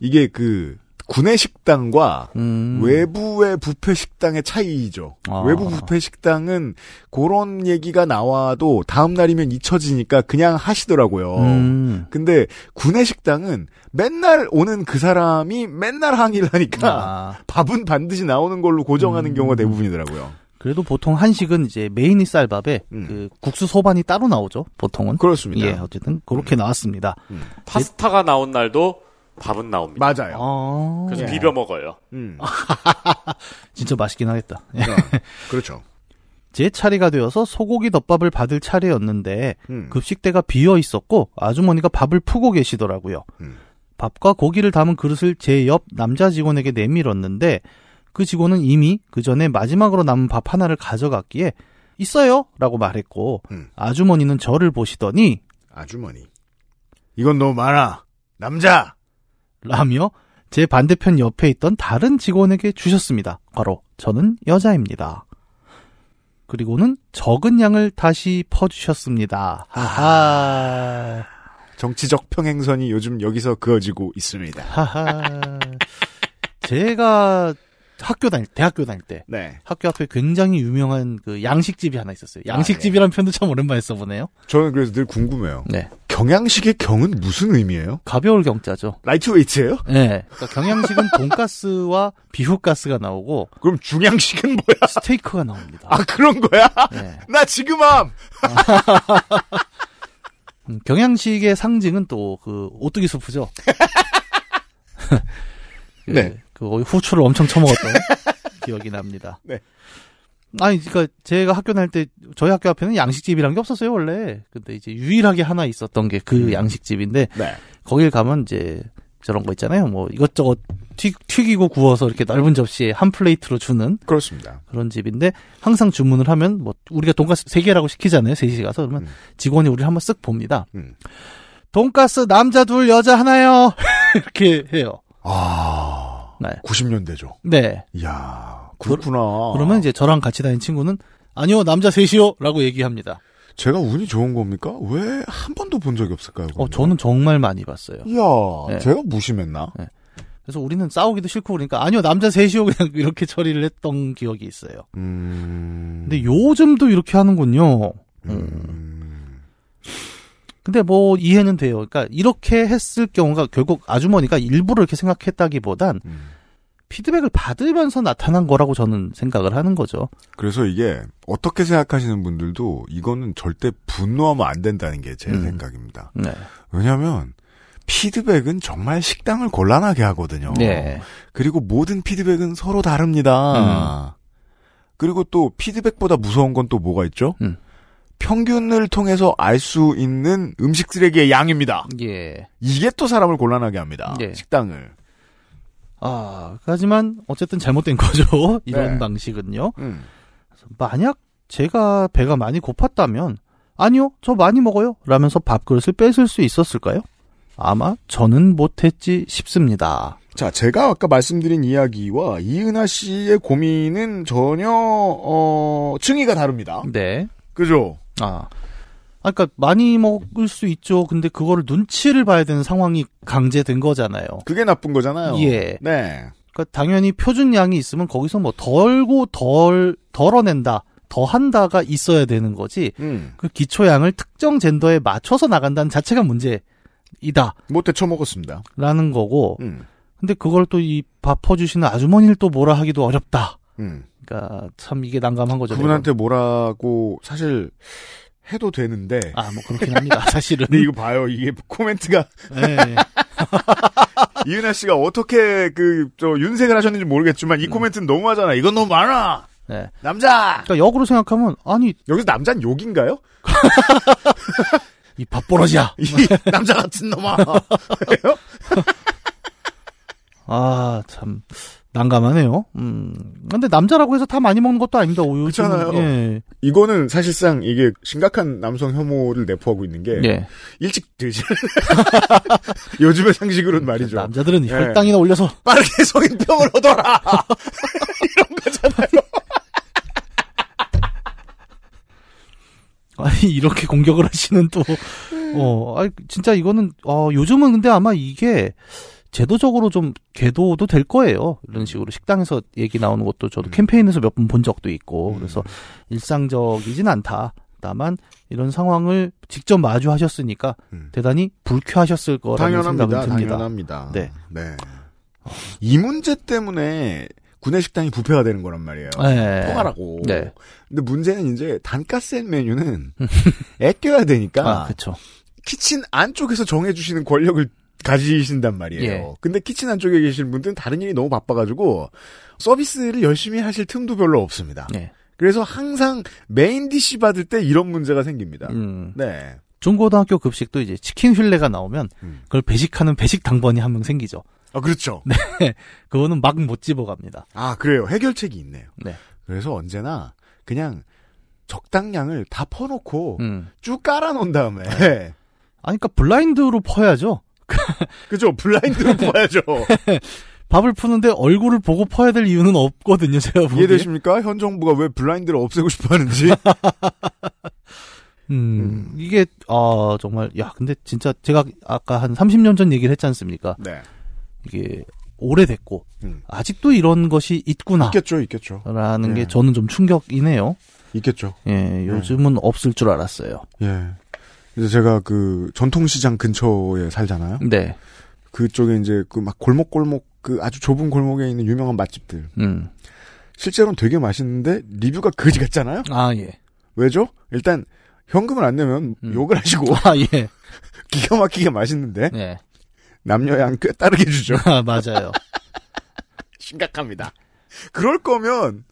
A: 이게 그 구내 식당과
B: 음.
A: 외부의 부페 식당의 차이죠.
B: 아.
A: 외부 부페 식당은 그런 얘기가 나와도 다음 날이면 잊혀지니까 그냥 하시더라고요.
B: 음.
A: 근데 구내 식당은 맨날 오는 그 사람이 맨날 항의를 하니까
B: 아,
A: 밥은 반드시 나오는 걸로 고정하는
B: 음.
A: 경우가 대부분이더라고요.
B: 그래도 보통 한식은 이제 메인이 쌀밥에
A: 음.
B: 그 국수 소반이 따로 나오죠. 보통은.
A: 그렇습니다.
B: 예, 어쨌든 그렇게 나왔습니다.
A: 음.
F: 파스타가 나온 날도 밥은 나옵니다.
A: 맞아요.
B: 아,
F: 그래서
A: 예.
F: 비벼 먹어요.
A: 음.
B: 진짜 맛있긴 하겠다. 예.
A: 어, 그렇죠.
B: 제 차례가 되어서 소고기 덮밥을 받을 차례였는데
A: 음.
B: 급식대가 비어 있었고 아주머니가 밥을 푸고 계시더라고요.
A: 음.
B: 밥과 고기를 담은 그릇을 제 옆 남자 직원에게 내밀었는데 그 직원은 이미 그 전에 마지막으로 남은 밥 하나를 가져갔기에 있어요 라고 말했고
A: 음.
B: 아주머니는 저를 보시더니
A: 아주머니. 이건 너무 많아. 남자.
B: 라며 제 반대편 옆에 있던 다른 직원에게 주셨습니다. 바로 저는 여자입니다. 그리고는 적은 양을 다시 퍼주셨습니다. 하하.
A: 정치적 평행선이 요즘 여기서 그어지고 있습니다.
B: 하하. 제가 학교 다닐, 대학교 다닐 때
A: 네.
B: 학교 앞에 굉장히 유명한 그 양식집이 하나 있었어요. 양식집이라는 표현도 참 오랜만에 써보네요.
A: 저는 그래서 늘 궁금해요.
B: 네.
A: 경양식의 경은 무슨 의미예요?
B: 가벼울 경자죠.
A: lightweight예요?
B: 네. 그러니까 경양식은 돈가스와 비후가스가 나오고
A: 그럼 중양식은 뭐야?
B: 스테이크가 나옵니다.
A: 아 그런 거야?
B: 네.
A: 나 지금 함.
B: 음, 경양식의 상징은 또 그 오뚜기 수프죠. 그,
A: 네.
B: 그 후추를 엄청 처먹었던 기억이 납니다.
A: 네.
B: 아니, 그러니까 제가 학교 다닐 때 저희 학교 앞에는 양식집이란 게 없었어요 원래. 근데 이제 유일하게 하나 있었던 게그
A: 음.
B: 양식집인데
A: 네.
B: 거길 가면 이제 저런 거 있잖아요. 뭐 이것저것 튀, 튀기고 구워서 이렇게 넓은 접시에 한 플레이트로 주는
A: 그렇습니다.
B: 그런 집인데 항상 주문을 하면 뭐 우리가 돈가스 세 개라고 시키잖아요. 셋이 가서 그러면
A: 음.
B: 직원이 우리를 한번 쓱 봅니다.
A: 음.
B: 돈가스 남자 둘 여자 하나요. 이렇게 해요.
A: 아,
B: 네.
A: 90년대죠.
B: 네.
A: 이야, 그렇구나.
B: 그러면 이제 저랑 같이 다니는 친구는 아니요 남자 셋이요 라고 얘기합니다.
A: 제가 운이 좋은 겁니까? 왜 한 번도 본 적이 없을까요?
B: 어? 저는 정말 많이 봤어요.
A: 이야,
B: 네.
A: 제가 무심했나?
B: 그래서 우리는 싸우기도 싫고 그러니까 아니요 남자 셋이요 그냥 이렇게 처리를 했던 기억이 있어요.
A: 음.
B: 근데 요즘도 이렇게 하는군요. 음.
A: 음.
B: 근데 뭐 이해는 돼요. 그러니까 이렇게 했을 경우가 결국 아주머니가 일부러 이렇게 생각했다기보단
A: 음.
B: 피드백을 받으면서 나타난 거라고 저는 생각을 하는 거죠.
A: 그래서 이게 어떻게 생각하시는 분들도 이거는 절대 분노하면 안 된다는 게제
B: 음.
A: 생각입니다.
B: 네.
A: 왜냐하면 피드백은 정말 식당을 곤란하게 하거든요.
B: 네.
A: 그리고 모든 피드백은 서로 다릅니다. 그리고 또 피드백보다 무서운 건 또 뭐가 있죠?
B: 음.
A: 평균을 통해서 알 수 있는 음식 쓰레기의 양입니다.
B: 예.
A: 이게 또 사람을 곤란하게 합니다.
B: 예.
A: 식당을.
B: 아, 하지만 어쨌든 잘못된 거죠. 이런
A: 네.
B: 방식은요.
A: 음.
B: 만약 제가 배가 많이 고팠다면 아니요, 저 많이 먹어요. 라면서 밥그릇을 뺏을 수 있었을까요? 아마 저는 못했지 싶습니다.
A: 자, 제가 아까 말씀드린 이야기와 이은하 씨의 고민은 전혀 어 층위가 다릅니다.
B: 네.
A: 그죠?
B: 아. 아, 그러니까 많이 먹을 수 있죠. 근데 그거를 눈치를 봐야 되는 상황이 강제된 거잖아요.
A: 그게 나쁜 거잖아요.
B: 예.
A: 네.
B: 그러니까 당연히 표준 양이 있으면 거기서 뭐 덜고 덜 덜어낸다, 더 한다가 있어야 되는 거지.
A: 음.
B: 그 기초양을 특정 젠더에 맞춰서 나간다는 자체가 문제이다라는
A: 못해 처먹었습니다.
B: 거고.
A: 음.
B: 근데 그걸 또 이 밥 퍼주시는 아주머니를 또 뭐라 하기도 어렵다.
A: 음.
B: 그러니까 참 이게 난감한 거죠.
A: 그분한테 뭐라고 사실 해도 되는데.
B: 아, 뭐 그렇긴 합니다. 사실은.
A: 근데 이거 봐요. 이게 코멘트가
B: 네.
A: 이은하 씨가 어떻게 그 저 윤색을 하셨는지 모르겠지만 이
B: 음.
A: 코멘트는 너무하잖아. 이건 너무 많아.
B: 네.
A: 남자.
B: 그러니까 역으로 생각하면 아니
A: 여기서 남자는 욕인가요?
B: 이 밥버러지야.
A: 이 남자 같은 놈아.
B: 아, 참 난감하네요. 음. 근데 남자라고 해서 다 많이 먹는 것도 아닙니다. 요즘
A: 그렇잖아요.
B: 예.
A: 이거는 사실상 이게 심각한 남성 혐오를 내포하고 있는 게
B: 예.
A: 일찍 드시. 요즘의 상식으로는 말이죠.
B: 남자들은
A: 예.
B: 혈당이나 올려서
A: 빠르게 성인병을 얻어라. 이런 거잖아요.
B: 아니 이렇게 공격을 하시는 또 어, 아니 진짜 이거는 어 요즘은 근데 아마 이게 제도적으로 좀 궤도도 될 거예요. 이런 식으로 식당에서 얘기 나오는 것도 저도
A: 음.
B: 캠페인에서 몇 번 본 적도 있고
A: 음.
B: 그래서 일상적이진 않다. 다만 이런 상황을 직접 마주하셨으니까
A: 음.
B: 대단히 불쾌하셨을 거라는
A: 당연합니다.
B: 생각은 듭니다.
A: 당연합니다.
B: 네.
A: 네. 이 문제 때문에 구내 식당이 부패가 되는 거란 말이에요.
B: 네.
A: 통하라고.
B: 네.
A: 근데 문제는 이제 단가 센 메뉴는 아껴야 되니까
B: 아, 그렇죠.
A: 키친 안쪽에서 정해주시는 권력을 가지신단 말이에요.
B: 예.
A: 근데 키친 안쪽에 계신 분들은 다른 일이 너무 바빠가지고 서비스를 열심히 하실 틈도 별로 없습니다.
B: 네.
A: 그래서 항상 main dish 받을 때 이런 문제가 생깁니다.
B: 음.
A: 네.
B: 중고등학교 급식도 이제 치킨 휠레가 나오면
A: 음.
B: 그걸 배식하는 배식 당번이 한 명 생기죠.
A: 아 그렇죠.
B: 그거는 막 못 집어갑니다.
A: 아 그래요. 해결책이 있네요.
B: 네.
A: 그래서 언제나 그냥 적당량을 다 퍼놓고
B: 음.
A: 쭉 깔아놓은 다음에
B: 아니, 그러니까 블라인드로 퍼야죠.
A: 그죠 블라인드로 퍼야죠.
B: 밥을 푸는데 얼굴을 보고 퍼야 될 이유는 없거든요, 제가 보기에.
A: 이해되십니까? 현 정부가 왜 블라인드를 없애고 싶어 하는지.
B: 음, 이게, 아, 정말, 야, 근데 진짜 제가 아까 한 30년 전 얘기를 했지 않습니까?
A: 네.
B: 이게 오래됐고,
A: 음.
B: 아직도 이런 것이 있구나.
A: 있겠죠, 있겠죠.
B: 라는
A: 예.
B: 게 저는 좀 충격이네요.
A: 있겠죠.
B: 예, 요즘은 없을 줄 알았어요.
A: 예. 이제 제가 그 전통시장 근처에 살잖아요.
B: 네.
A: 그쪽에 이제 그 막 골목골목 그 아주 좁은 골목에 있는 유명한 맛집들.
B: 음.
A: 실제로는 되게 맛있는데 리뷰가 거지 같잖아요.
B: 아, 예.
A: 왜죠? 일단 현금을 안 내면
B: 음.
A: 욕을 하시고
B: 아, 예.
A: 기가 막히게 맛있는데
B: 네.
A: 남녀양 꽤 따르게 주죠.
B: 아, 맞아요.
A: 심각합니다. 그럴 거면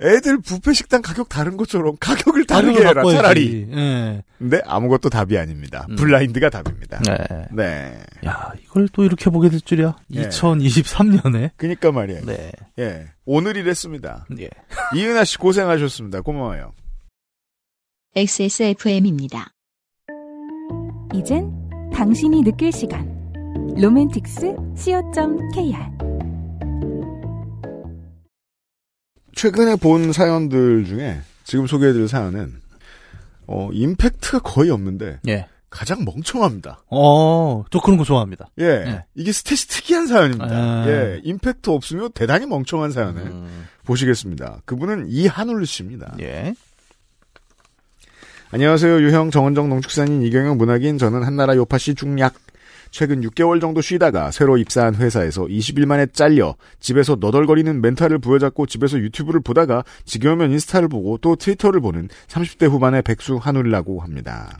A: 애들 뷔페 식당 가격 다른 것처럼 가격을 다르게 해라
B: 바꿔야지.
A: 차라리.
B: 예.
A: 근데 아무것도 답이 아닙니다.
B: 음.
A: 블라인드가 답입니다.
B: 네.
A: 네.
B: 야, 이걸 또 이렇게 보게 될 줄이야.
A: 예.
B: 2023년에.
A: 그니까 말이에요.
B: 네.
A: 예. 오늘 이랬습니다.
B: 예.
A: 이은하 씨 고생하셨습니다. 고마워요.
D: XSFM입니다.
E: 이젠 당신이 느낄 시간. 로맨틱스 co.kr
A: 최근에 본 사연들 중에 지금 소개해드릴 사연은 어 임팩트가 거의 없는데
B: 예.
A: 가장 멍청합니다.
B: 어, 저 그런 거 좋아합니다.
A: 예,
B: 예.
A: 이게 스탯이 특이한 사연입니다.
B: 아.
A: 예, 임팩트 없으면 대단히 멍청한 사연을
B: 음,
A: 보시겠습니다. 그분은 이한울 씨입니다.
B: 예.
A: 안녕하세요. 유형 정원정 농축산인 이경영 문학인 저는 한나라 요파시 중략. 최근 6개월 정도 쉬다가 새로 입사한 회사에서 20일 만에 잘려 집에서 너덜거리는 멘탈을 부여잡고 집에서 유튜브를 보다가 지겨우면 인스타를 보고 또 트위터를 보는 30대 후반의 백수 한울이라고 합니다.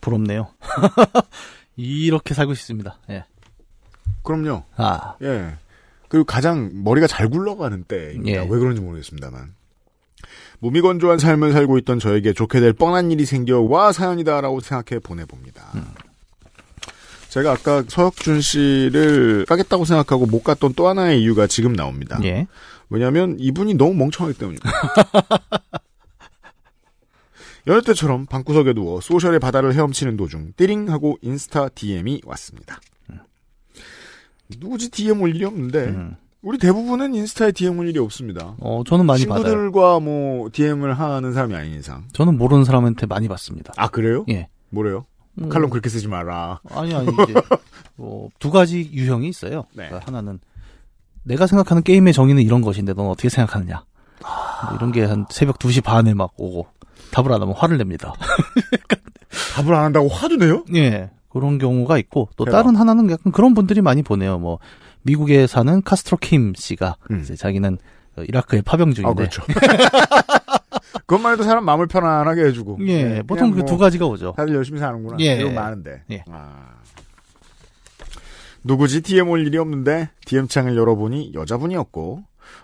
B: 부럽네요. 이렇게 살고 싶습니다. 예.
A: 그럼요.
B: 아,
A: 예. 그리고 가장 머리가 잘 굴러가는 때입니다.
B: 예.
A: 왜 그런지 모르겠습니다만. 몸이 건조한 삶을 살고 있던 저에게 좋게 될 뻔한 일이 생겨 와 사연이다라고 생각해 보내봅니다.
B: 음.
A: 제가 아까 서혁준 씨를 까겠다고 생각하고 못 갔던 또 하나의 이유가 지금 나옵니다.
B: 예.
A: 왜냐하면 이분이 너무 멍청하기 때문입니다. 여느 때처럼 방구석에 누워 소셜의 바다를 헤엄치는 도중 띠링 하고 인스타 DM이 왔습니다. 누구지 DM 올 일이 없는데
B: 음.
A: 우리 대부분은 인스타에 DM 올 일이 없습니다.
B: 어, 저는 많이 받아요.
A: 친구들과 뭐 DM을 하는 사람이 아닌 이상.
B: 저는 모르는 사람한테 많이 받습니다.
A: 아 그래요?
B: 예.
A: 뭐래요?
B: 음,
A: 칼럼 그렇게 쓰지 마라.
B: 아니, 아니, 이제, 뭐, 두 가지 유형이 있어요.
A: 네.
B: 그러니까 하나는, 내가 생각하는 게임의 정의는 이런 것인데, 넌 어떻게 생각하느냐. 뭐 이런 게 한 새벽 2시 반에 막 오고, 답을 안 하면 화를 냅니다.
A: 답을 안 한다고 화도 내요?
B: 예. 그런 경우가 있고, 또
A: 대박.
B: 다른 하나는 약간 그런 분들이 많이 보내요. 뭐, 미국에 사는 카스트로 킴 씨가,
A: 음.
B: 이제 자기는 어, 이라크에 파병 중인데,
A: 아 그렇죠. 그것만 해도 사람 마음을 편안하게 해주고.
B: 예,
A: 네,
B: 보통
A: 그냥 그두뭐
B: 가지가 오죠.
A: 다들 열심히 사는구나.
B: 예.
A: 이런 거 많은데.
B: 예.
A: 아. 누구지 DM 올 일이 없는데 DM 창을 열어보니 여자분이었고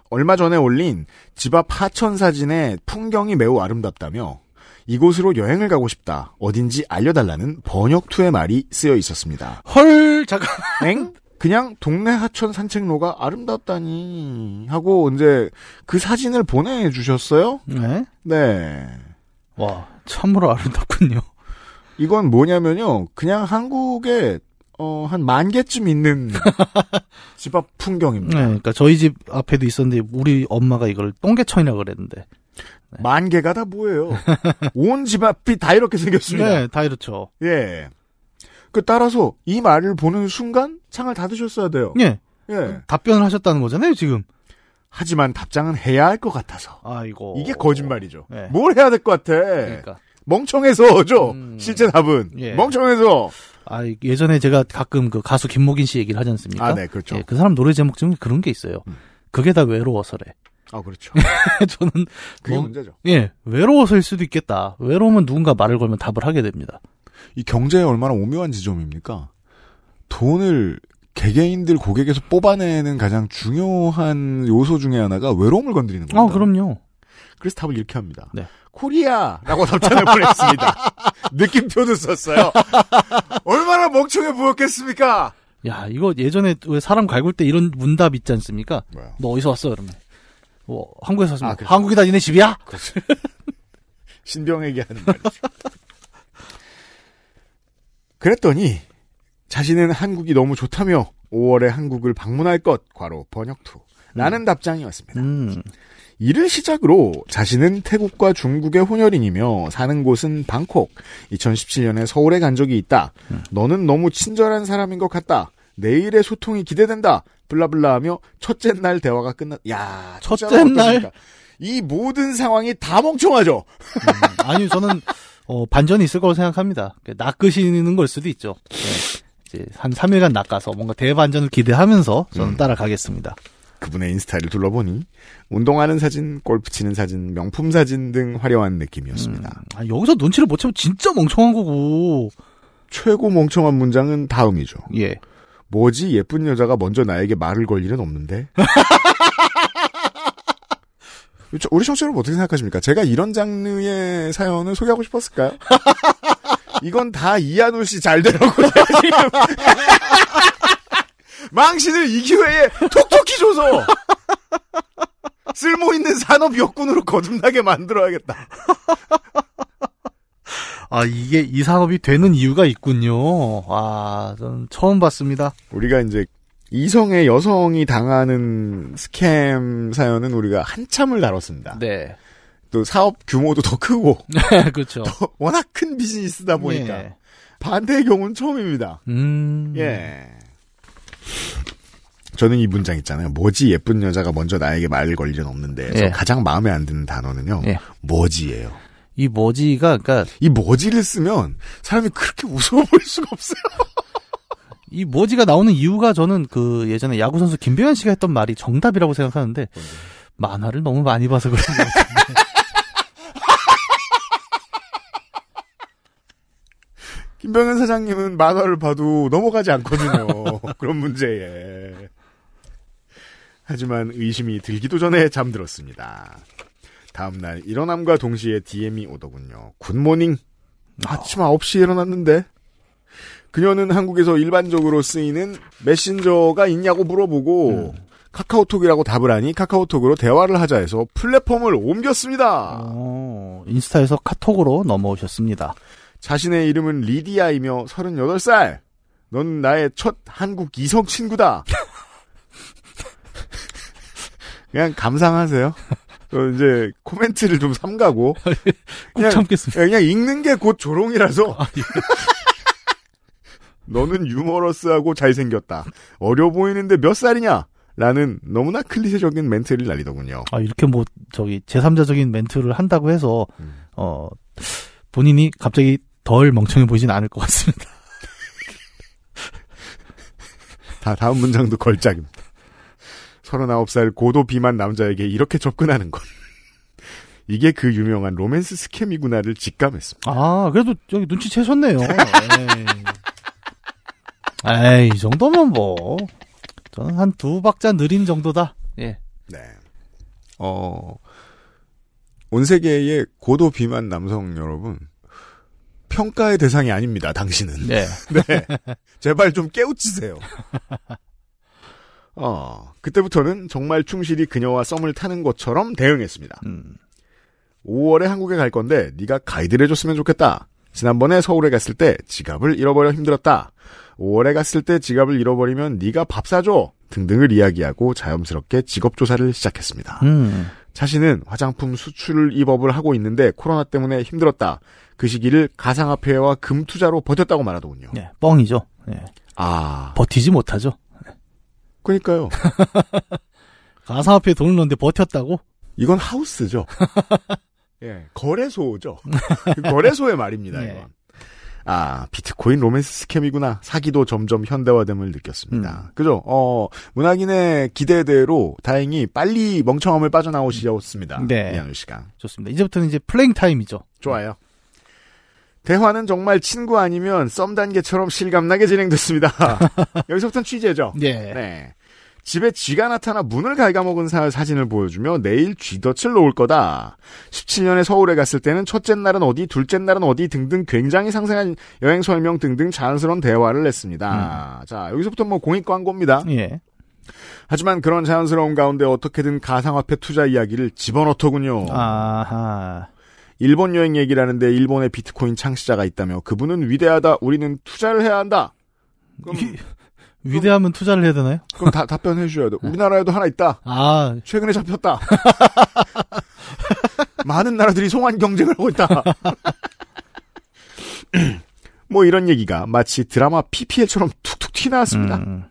A: 얼마 전에 올린 집 앞 하천 사진에 풍경이 매우 아름답다며 이곳으로 여행을 가고 싶다. 어딘지 알려달라는 번역투의 말이 쓰여 있었습니다.
B: 헐, 잠깐.
A: 엥? 그냥 동네 하천 산책로가 아름답다니 하고 이제 그 사진을 보내주셨어요?
B: 네.
A: 네.
B: 와, 참으로 아름답군요.
A: 이건 뭐냐면요. 그냥 한국에 어, 한 만 개쯤 있는 집앞
B: 네,
A: 풍경입니다.
B: 그러니까 저희 집 앞에도 있었는데 우리 엄마가 이걸 똥개천이라 그랬는데.
A: 만 개가 다 뭐예요? 온 집 앞이 다 이렇게 생겼습니다.
B: 네, 다 이렇죠.
A: 예. 그 따라서 이 말을 보는 순간 창을 닫으셨어야 돼요.
B: 예.
A: 예.
B: 답변을 하셨다는 거잖아요, 지금.
A: 하지만 답장은 해야 할 것 같아서.
B: 아이고.
A: 이게 거짓말이죠.
B: 네.
A: 뭘 해야 될 것 같아?
B: 그러니까.
A: 멍청해서죠.
B: 음.
A: 실제 답은
B: 예.
A: 멍청해서.
B: 아, 예전에 제가 가끔 그 가수 김목인 씨 얘기를 하지 않습니까?
A: 아, 네, 그렇죠.
B: 예, 그 사람 노래 제목 중에 그런 게 있어요.
A: 음.
B: 그게 다 외로워서래.
A: 아, 그렇죠.
B: 저는
A: 그게
B: 뭐,
A: 문제죠.
B: 예, 외로워서일 수도 있겠다. 외로우면 누군가 말을 걸면 답을 하게 됩니다.
A: 이 경제에 얼마나 오묘한 지점입니까? 돈을 개개인들 고객에서 뽑아내는 가장 중요한 요소 중에 하나가 외로움을 건드리는 겁니다.
B: 아, 그럼요.
A: 그래서 답을 이렇게 합니다.
B: 네.
A: 코리아라고 답장을 보냈습니다. 느낌표도 썼어요. 얼마나 멍청해 보였겠습니까?
B: 야, 이거 예전에 왜 사람 갈굴 때 이런 문답 있지 않습니까?
A: 뭐야?
B: 너 어디서 왔어? 그러면. 뭐, 한국에서 왔습니다.
A: 아, 그렇죠.
B: 한국이다, 니네 집이야?
A: 신병에게 하는 말이죠. 그랬더니 자신은 한국이 너무 좋다며 5월에 한국을 방문할 것 과로 번역투 라는 답장이 왔습니다.
B: 음.
A: 이를 시작으로 자신은 태국과 중국의 혼혈인이며 사는 곳은 방콕. 2017년에 서울에 간 적이 있다. 너는 너무 친절한 사람인 것 같다. 내일의 소통이 기대된다. 블라블라 하며 첫째 날 대화가 끝났, 야,
B: 첫째
A: 날? 어떠십니까? 이 모든 상황이 다 멍청하죠?
B: 음, 아니, 저는, 어, 반전이 있을 거라고 생각합니다. 그 낚으시는 걸 수도 있죠. 네. 이제 한 3일간 낚아서 뭔가 대반전을 기대하면서 저는
A: 음.
B: 따라가겠습니다.
A: 그분의 인스타를 둘러보니 운동하는 사진, 골프 치는 사진, 명품 사진 등 화려한 느낌이었습니다.
B: 아, 여기서 눈치를 못 채면 진짜 멍청한 거고.
A: 최고 멍청한 문장은 다음이죠.
B: 예.
A: 뭐지 예쁜 여자가 먼저 나에게 말을 걸 일은 없는데? 저- 우리 청취자 여러분 어떻게 생각하십니까? 제가 이런 장르의 사연을 소개하고 싶었을까요? 이건 다 이한울 씨 잘 되라고 지금 망신을 이 기회에 톡톡히 줘서 쓸모 있는 산업 역군으로 거듭나게 만들어야겠다.
B: 아, 이게 이 산업이 되는 이유가 있군요. 아, 전 처음 봤습니다.
A: 우리가 이제 이성의 여성이 당하는 스캠 사연은 우리가 한참을 다뤘습니다.
B: 네.
A: 또 사업 규모도 더 크고
B: 그렇죠.
A: 더 워낙 큰 비즈니스다 보니까
B: 예.
A: 반대의 경우는 처음입니다.
B: 음.
A: 예. 저는 이 문장 있잖아요. 뭐지 예쁜 여자가 먼저 나에게 말을 걸 일은 없는데 저
B: 예.
A: 가장 마음에 안 드는 단어는요.
B: 예.
A: 뭐지예요.
B: 이 뭐지가, 그니까,
A: 이 뭐지를 쓰면 사람이 그렇게 무서워 보일 수가 없어요.
B: 이 뭐지가 나오는 이유가 저는 그 예전에 야구 선수 김병현 씨가 했던 말이 정답이라고 생각하는데, 만화를 너무 많이 봐서 그런 것 같은데.
A: 김병현 사장님은 만화를 봐도 넘어가지 않거든요. 그런 문제에. 하지만 의심이 들기도 전에 잠들었습니다. 다음날 일어남과 동시에 DM이 오더군요. 굿모닝. 아침 9시에 일어났는데. 그녀는 한국에서 일반적으로 쓰이는 메신저가 있냐고 물어보고 카카오톡이라고 답을 하니 카카오톡으로 대화를 하자 해서 플랫폼을 옮겼습니다.
B: 어, 인스타에서 카톡으로 넘어오셨습니다.
A: 자신의 이름은 리디아이며 38살. 넌 나의 첫 한국 이성 친구다. 그냥 감상하세요. 어, 이제 코멘트를 좀 삼가고
B: 꼭
A: 그냥-
B: 참겠습니다.
A: 그냥 읽는 게 곧 조롱이라서
B: 아, 예.
A: 너는 유머러스하고 잘생겼다. 어려 보이는데 몇 살이냐? 라는 너무나 클리셰적인 멘트를 날리더군요.
B: 아, 이렇게 뭐, 저기, 제3자적인 멘트를 한다고 해서,
A: 음.
B: 어, 본인이 갑자기 덜 멍청해 보이진 않을 것 같습니다.
A: 다 다음 문장도 걸작입니다. 39살 고도 비만 남자에게 이렇게 접근하는 건 이게 그 유명한 로맨스 스캠이구나를 직감했습니다.
B: 아, 그래도 저기 눈치채셨네요. 에이. 이 정도면 뭐, 저는 한 두 박자 느린 정도다. 예.
A: 네. 어, 온 세계의 고도 비만 남성 여러분, 평가의 대상이 아닙니다, 당신은.
B: 네.
A: 네. 제발 좀 깨우치세요. 어, 그때부터는 정말 충실히 그녀와 썸을 타는 것처럼 대응했습니다.
B: 음.
A: 5월에 한국에 갈 건데 네가 가이드를 해줬으면 좋겠다. 지난번에 서울에 갔을 때 지갑을 잃어버려 힘들었다. 5월에 갔을 때 지갑을 잃어버리면 네가 밥 사줘. 등등을 이야기하고 자연스럽게 직업 조사를 시작했습니다.
B: 음.
A: 자신은 화장품 수출 입업을 하고 있는데 코로나 때문에 힘들었다. 그 시기를 가상화폐와 금 투자로 버텼다고 말하더군요.
B: 예, 뻥이죠. 예.
A: 아,
B: 버티지 못하죠.
A: 그러니까요.
B: 가상화폐에 돈을 넣는데 버텼다고?
A: 이건 하우스죠. 예, 거래소죠. 그 거래소의 말입니다.
B: 예.
A: 이건. 아, 비트코인 romance scam이구나. 사기도 점점 현대화됨을 느꼈습니다. 그죠? 어, 문학인의 기대대로 다행히 빨리 멍청함을 빠져나오시었습니다.
B: 네.
A: 이한우 씨가.
B: 좋습니다. 이제부터는 이제 playing time이죠.
A: 좋아요. 대화는 정말 친구 아니면 썸 단계처럼 실감나게 진행됐습니다. 여기서부터는 취재죠.
B: 예.
A: 네. 집에 쥐가 나타나 문을 갉아먹은 사, 사진을 보여주며 내일 쥐덫을 놓을 거다. 17년에 서울에 갔을 때는 첫째 날은 어디, 둘째 날은 어디 등등 굉장히 상세한 여행 설명 등등 자연스러운 대화를 했습니다. 자, 여기서부터 뭐 공익 광고입니다.
B: 예.
A: 하지만 그런 자연스러운 가운데 어떻게든 가상화폐 투자 이야기를 집어넣더군요.
B: 아하.
A: 일본 여행 얘기를 하는데 일본의 비트코인 창시자가 있다며 그분은 위대하다. 우리는 투자를 해야 한다. 그럼,
B: 이- 위대하면 투자를 해야 되나요?
A: 그럼 다, 답변해 주셔야 돼. 우리나라에도 하나 있다.
B: 아,
A: 최근에 잡혔다. 많은 나라들이 송환 경쟁을 하고 있다. 뭐 이런 얘기가 마치 드라마 PPL처럼 툭툭 튀나왔습니다.
B: 음.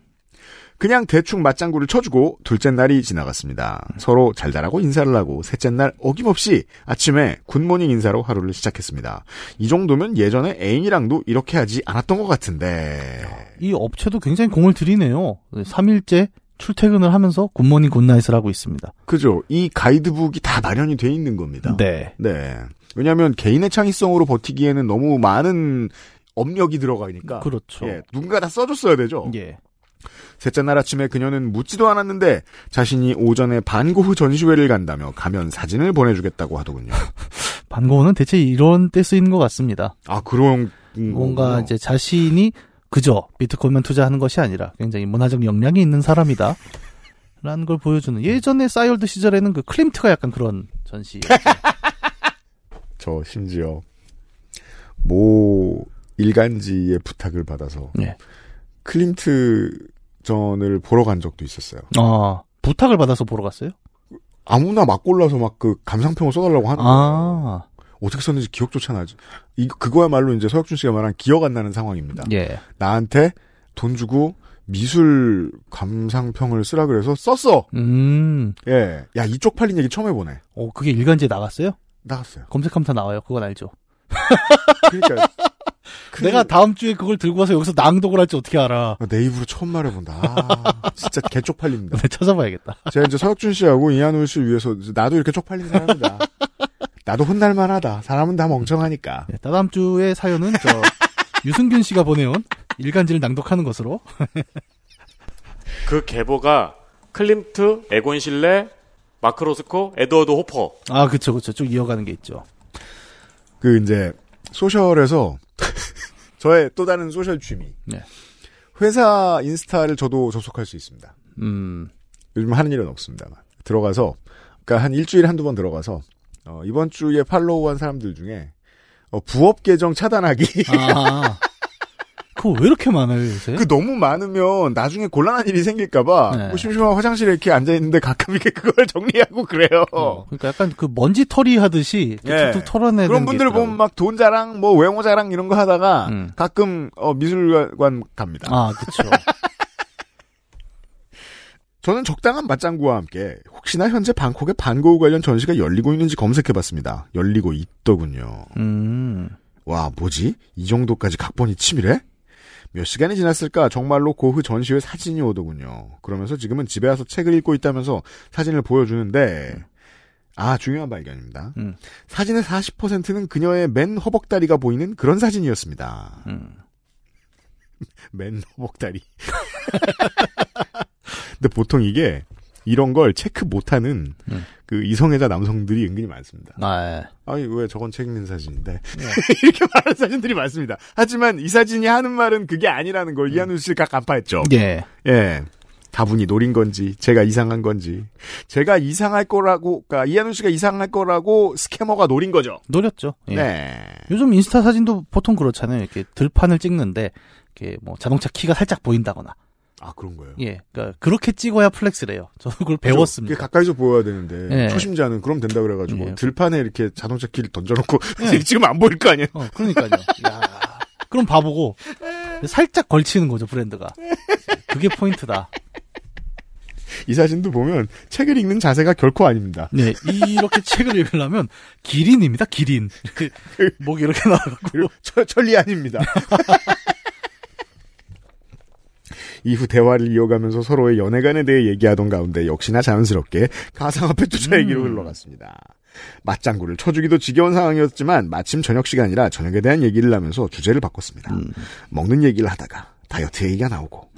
A: 그냥 대충 맞장구를 쳐주고 둘째 날이 지나갔습니다. 서로 잘잘하고 인사를 하고 셋째 날 어김없이 아침에 굿모닝 인사로 하루를 시작했습니다. 이 정도면 예전에 애인이랑도 이렇게 하지 않았던 것 같은데
B: 이 업체도 굉장히 공을 들이네요. 3일째 출퇴근을 하면서 굿모닝 굿나잇을 하고 있습니다.
A: 그죠? 이 가이드북이 다 마련이 돼 있는 겁니다.
B: 네.
A: 네. 왜냐하면 개인의 창의성으로 버티기에는 너무 많은 업력이 들어가니까.
B: 그렇죠.
A: 예, 누군가 다 써줬어야 되죠.
B: 예.
A: 셋째 날 아침에 그녀는 묻지도 않았는데 자신이 오전에 반고흐 전시회를 간다며 가면 사진을 보내주겠다고 하더군요.
B: 반고는 대체 이런 때 쓰이는 것 같습니다.
A: 아 그런
B: 뭔가. 이제 자신이 그저 비트코인만 투자하는 것이 아니라 굉장히 문화적 역량이 있는 사람이다. 라는 걸 보여주는 예전에 싸이월드 시절에는 그 클림트가 약간 그런 전시.
A: 저 심지어 모 일간지의 부탁을 받아서
B: 네.
A: 클림트 전을 보러 간 적도 있었어요.
B: 아 부탁을 받아서 보러 갔어요?
A: 아무나 막 골라서 막 그 감상평을 써달라고 하는 거예요.
B: 아
A: 어떻게 썼는지 기억조차 나지. 이 그거야말로 이제 서혁준 씨가 말한 기억 안 나는 상황입니다.
B: 예.
A: 나한테 돈 주고 미술 감상평을 쓰라 그래서 썼어.
B: 음.
A: 예. 야 이쪽 팔린 얘기 처음 해보네.
B: 어 그게 일간지에 나갔어요?
A: 나갔어요.
B: 검색하면 다 나와요. 그건 알죠.
A: 그러니까 그-
B: 내가 다음 주에 그걸 들고 와서 여기서 낭독을 할지 어떻게 알아?
A: 내 입으로 처음 말해본다. 아, 진짜 개 쪽팔립니다.
B: 네, 찾아봐야겠다.
A: 제가 이제 서혁준 씨하고 이한울 씨를 위해서 나도 이렇게 쪽팔린 사람이다. 나도 혼날만 하다. 사람은 다 멍청하니까.
B: 네, 다음 주에 사연은 저 유승균 씨가 보내온 일간지를 낭독하는 것으로.
F: 그 계보가 클림트, 에곤 실레, 마크 로스코, 에드워드 호퍼.
B: 아 그쵸 그쵸 쭉 이어가는 게 있죠.
A: 그 이제 social에서 저의 또 다른 social 취미.
B: 네.
A: 회사 인스타를 저도 접속할 수 있습니다.
B: 음.
A: 요즘 하는 일은 없습니다만 들어가서 그러니까 한 일주일에 한두 번 들어가서 어, 이번 주에 팔로우한 사람들 중에 어, 부업 계정 차단하기
B: 아. 그거 왜 이렇게 많아요 요새?
A: 그 너무 많으면 나중에 곤란한 일이 생길까봐
B: 네.
A: 뭐 심심한 화장실에 이렇게 앉아 있는데 가끔 이렇게 그걸 정리하고 그래요.
B: 어, 그러니까 약간 그 먼지 털이 하듯이
A: 예.
B: 툭툭 털어내는
A: 그런
B: 게
A: 분들. 보면 막 돈 자랑, 뭐 외모 자랑 이런 거 하다가
B: 음.
A: 가끔 어, 미술관 갑니다.
B: 아 그쵸.
A: 저는 적당한 맞장구와 함께 혹시나 현재 방콕에 반고우 관련 전시가 열리고 있는지 검색해봤습니다. 열리고 있더군요.
B: 음.
A: 와 뭐지? 이 정도까지 각본이 치밀해? 몇 시간이 지났을까 정말로 고흐 전시회 사진이 오더군요. 그러면서 지금은 집에 와서 책을 읽고 있다면서 사진을 보여주는데 아 중요한 발견입니다.
B: 음.
A: 사진의 40%는 그녀의 맨 허벅다리가 보이는 그런 사진이었습니다.
B: 음.
A: 맨 허벅다리. 근데 보통 이게 이런 걸 체크 못하는
B: 음.
A: 그 이성애자 남성들이 은근히 많습니다.
B: 아, 예.
A: 아니 왜 저건 책 읽는 사진인데
B: 네.
A: 이렇게 말하는 사진들이 많습니다. 하지만 이 사진이 하는 말은 그게 아니라는 걸 이한우 씨가 간파했죠.
B: 예.
A: 예. 다분히 노린 건지 제가 이상한 건지 제가 이상할 거라고 그러니까 이한우 씨가 이상할 거라고 스캐머가 노린 거죠.
B: 노렸죠. 예.
A: 네.
B: 요즘 인스타 사진도 보통 그렇잖아요. 이렇게 들판을 찍는데 이렇게 뭐 자동차 키가 살짝 보인다거나.
A: 아 그런 거예요.
B: 예. 그러니까 그렇게 찍어야 플렉스래요. 저도 그걸 배웠습니다.
A: 가까이서 보여야 되는데
B: 예.
A: 초심자는 그럼 된다 그래가지고
B: 예.
A: 들판에 이렇게 자동차 키를 던져놓고
B: 예.
A: 지금 안 보일 거 아니에요.
B: 어, 그러니까요. 야. 그럼 봐보고 살짝 걸치는 거죠, 브랜드가. 그게 포인트다.
A: 이 사진도 보면 책을 읽는 자세가 결코 아닙니다.
B: 네, 이렇게 책을 읽으려면 기린입니다, 기린. 이렇게 목이 이렇게.
A: 그리고 철, 천리 아닙니다. 이후 대화를 이어가면서 서로의 연애관에 대해 얘기하던 가운데 역시나 자연스럽게 가상화폐 투자 얘기로 흘러갔습니다. 맞장구를 쳐주기도 지겨운 상황이었지만 마침 저녁 시간이라 저녁에 대한 얘기를 하면서 주제를 바꿨습니다. 먹는 얘기를 하다가 다이어트 얘기가 나오고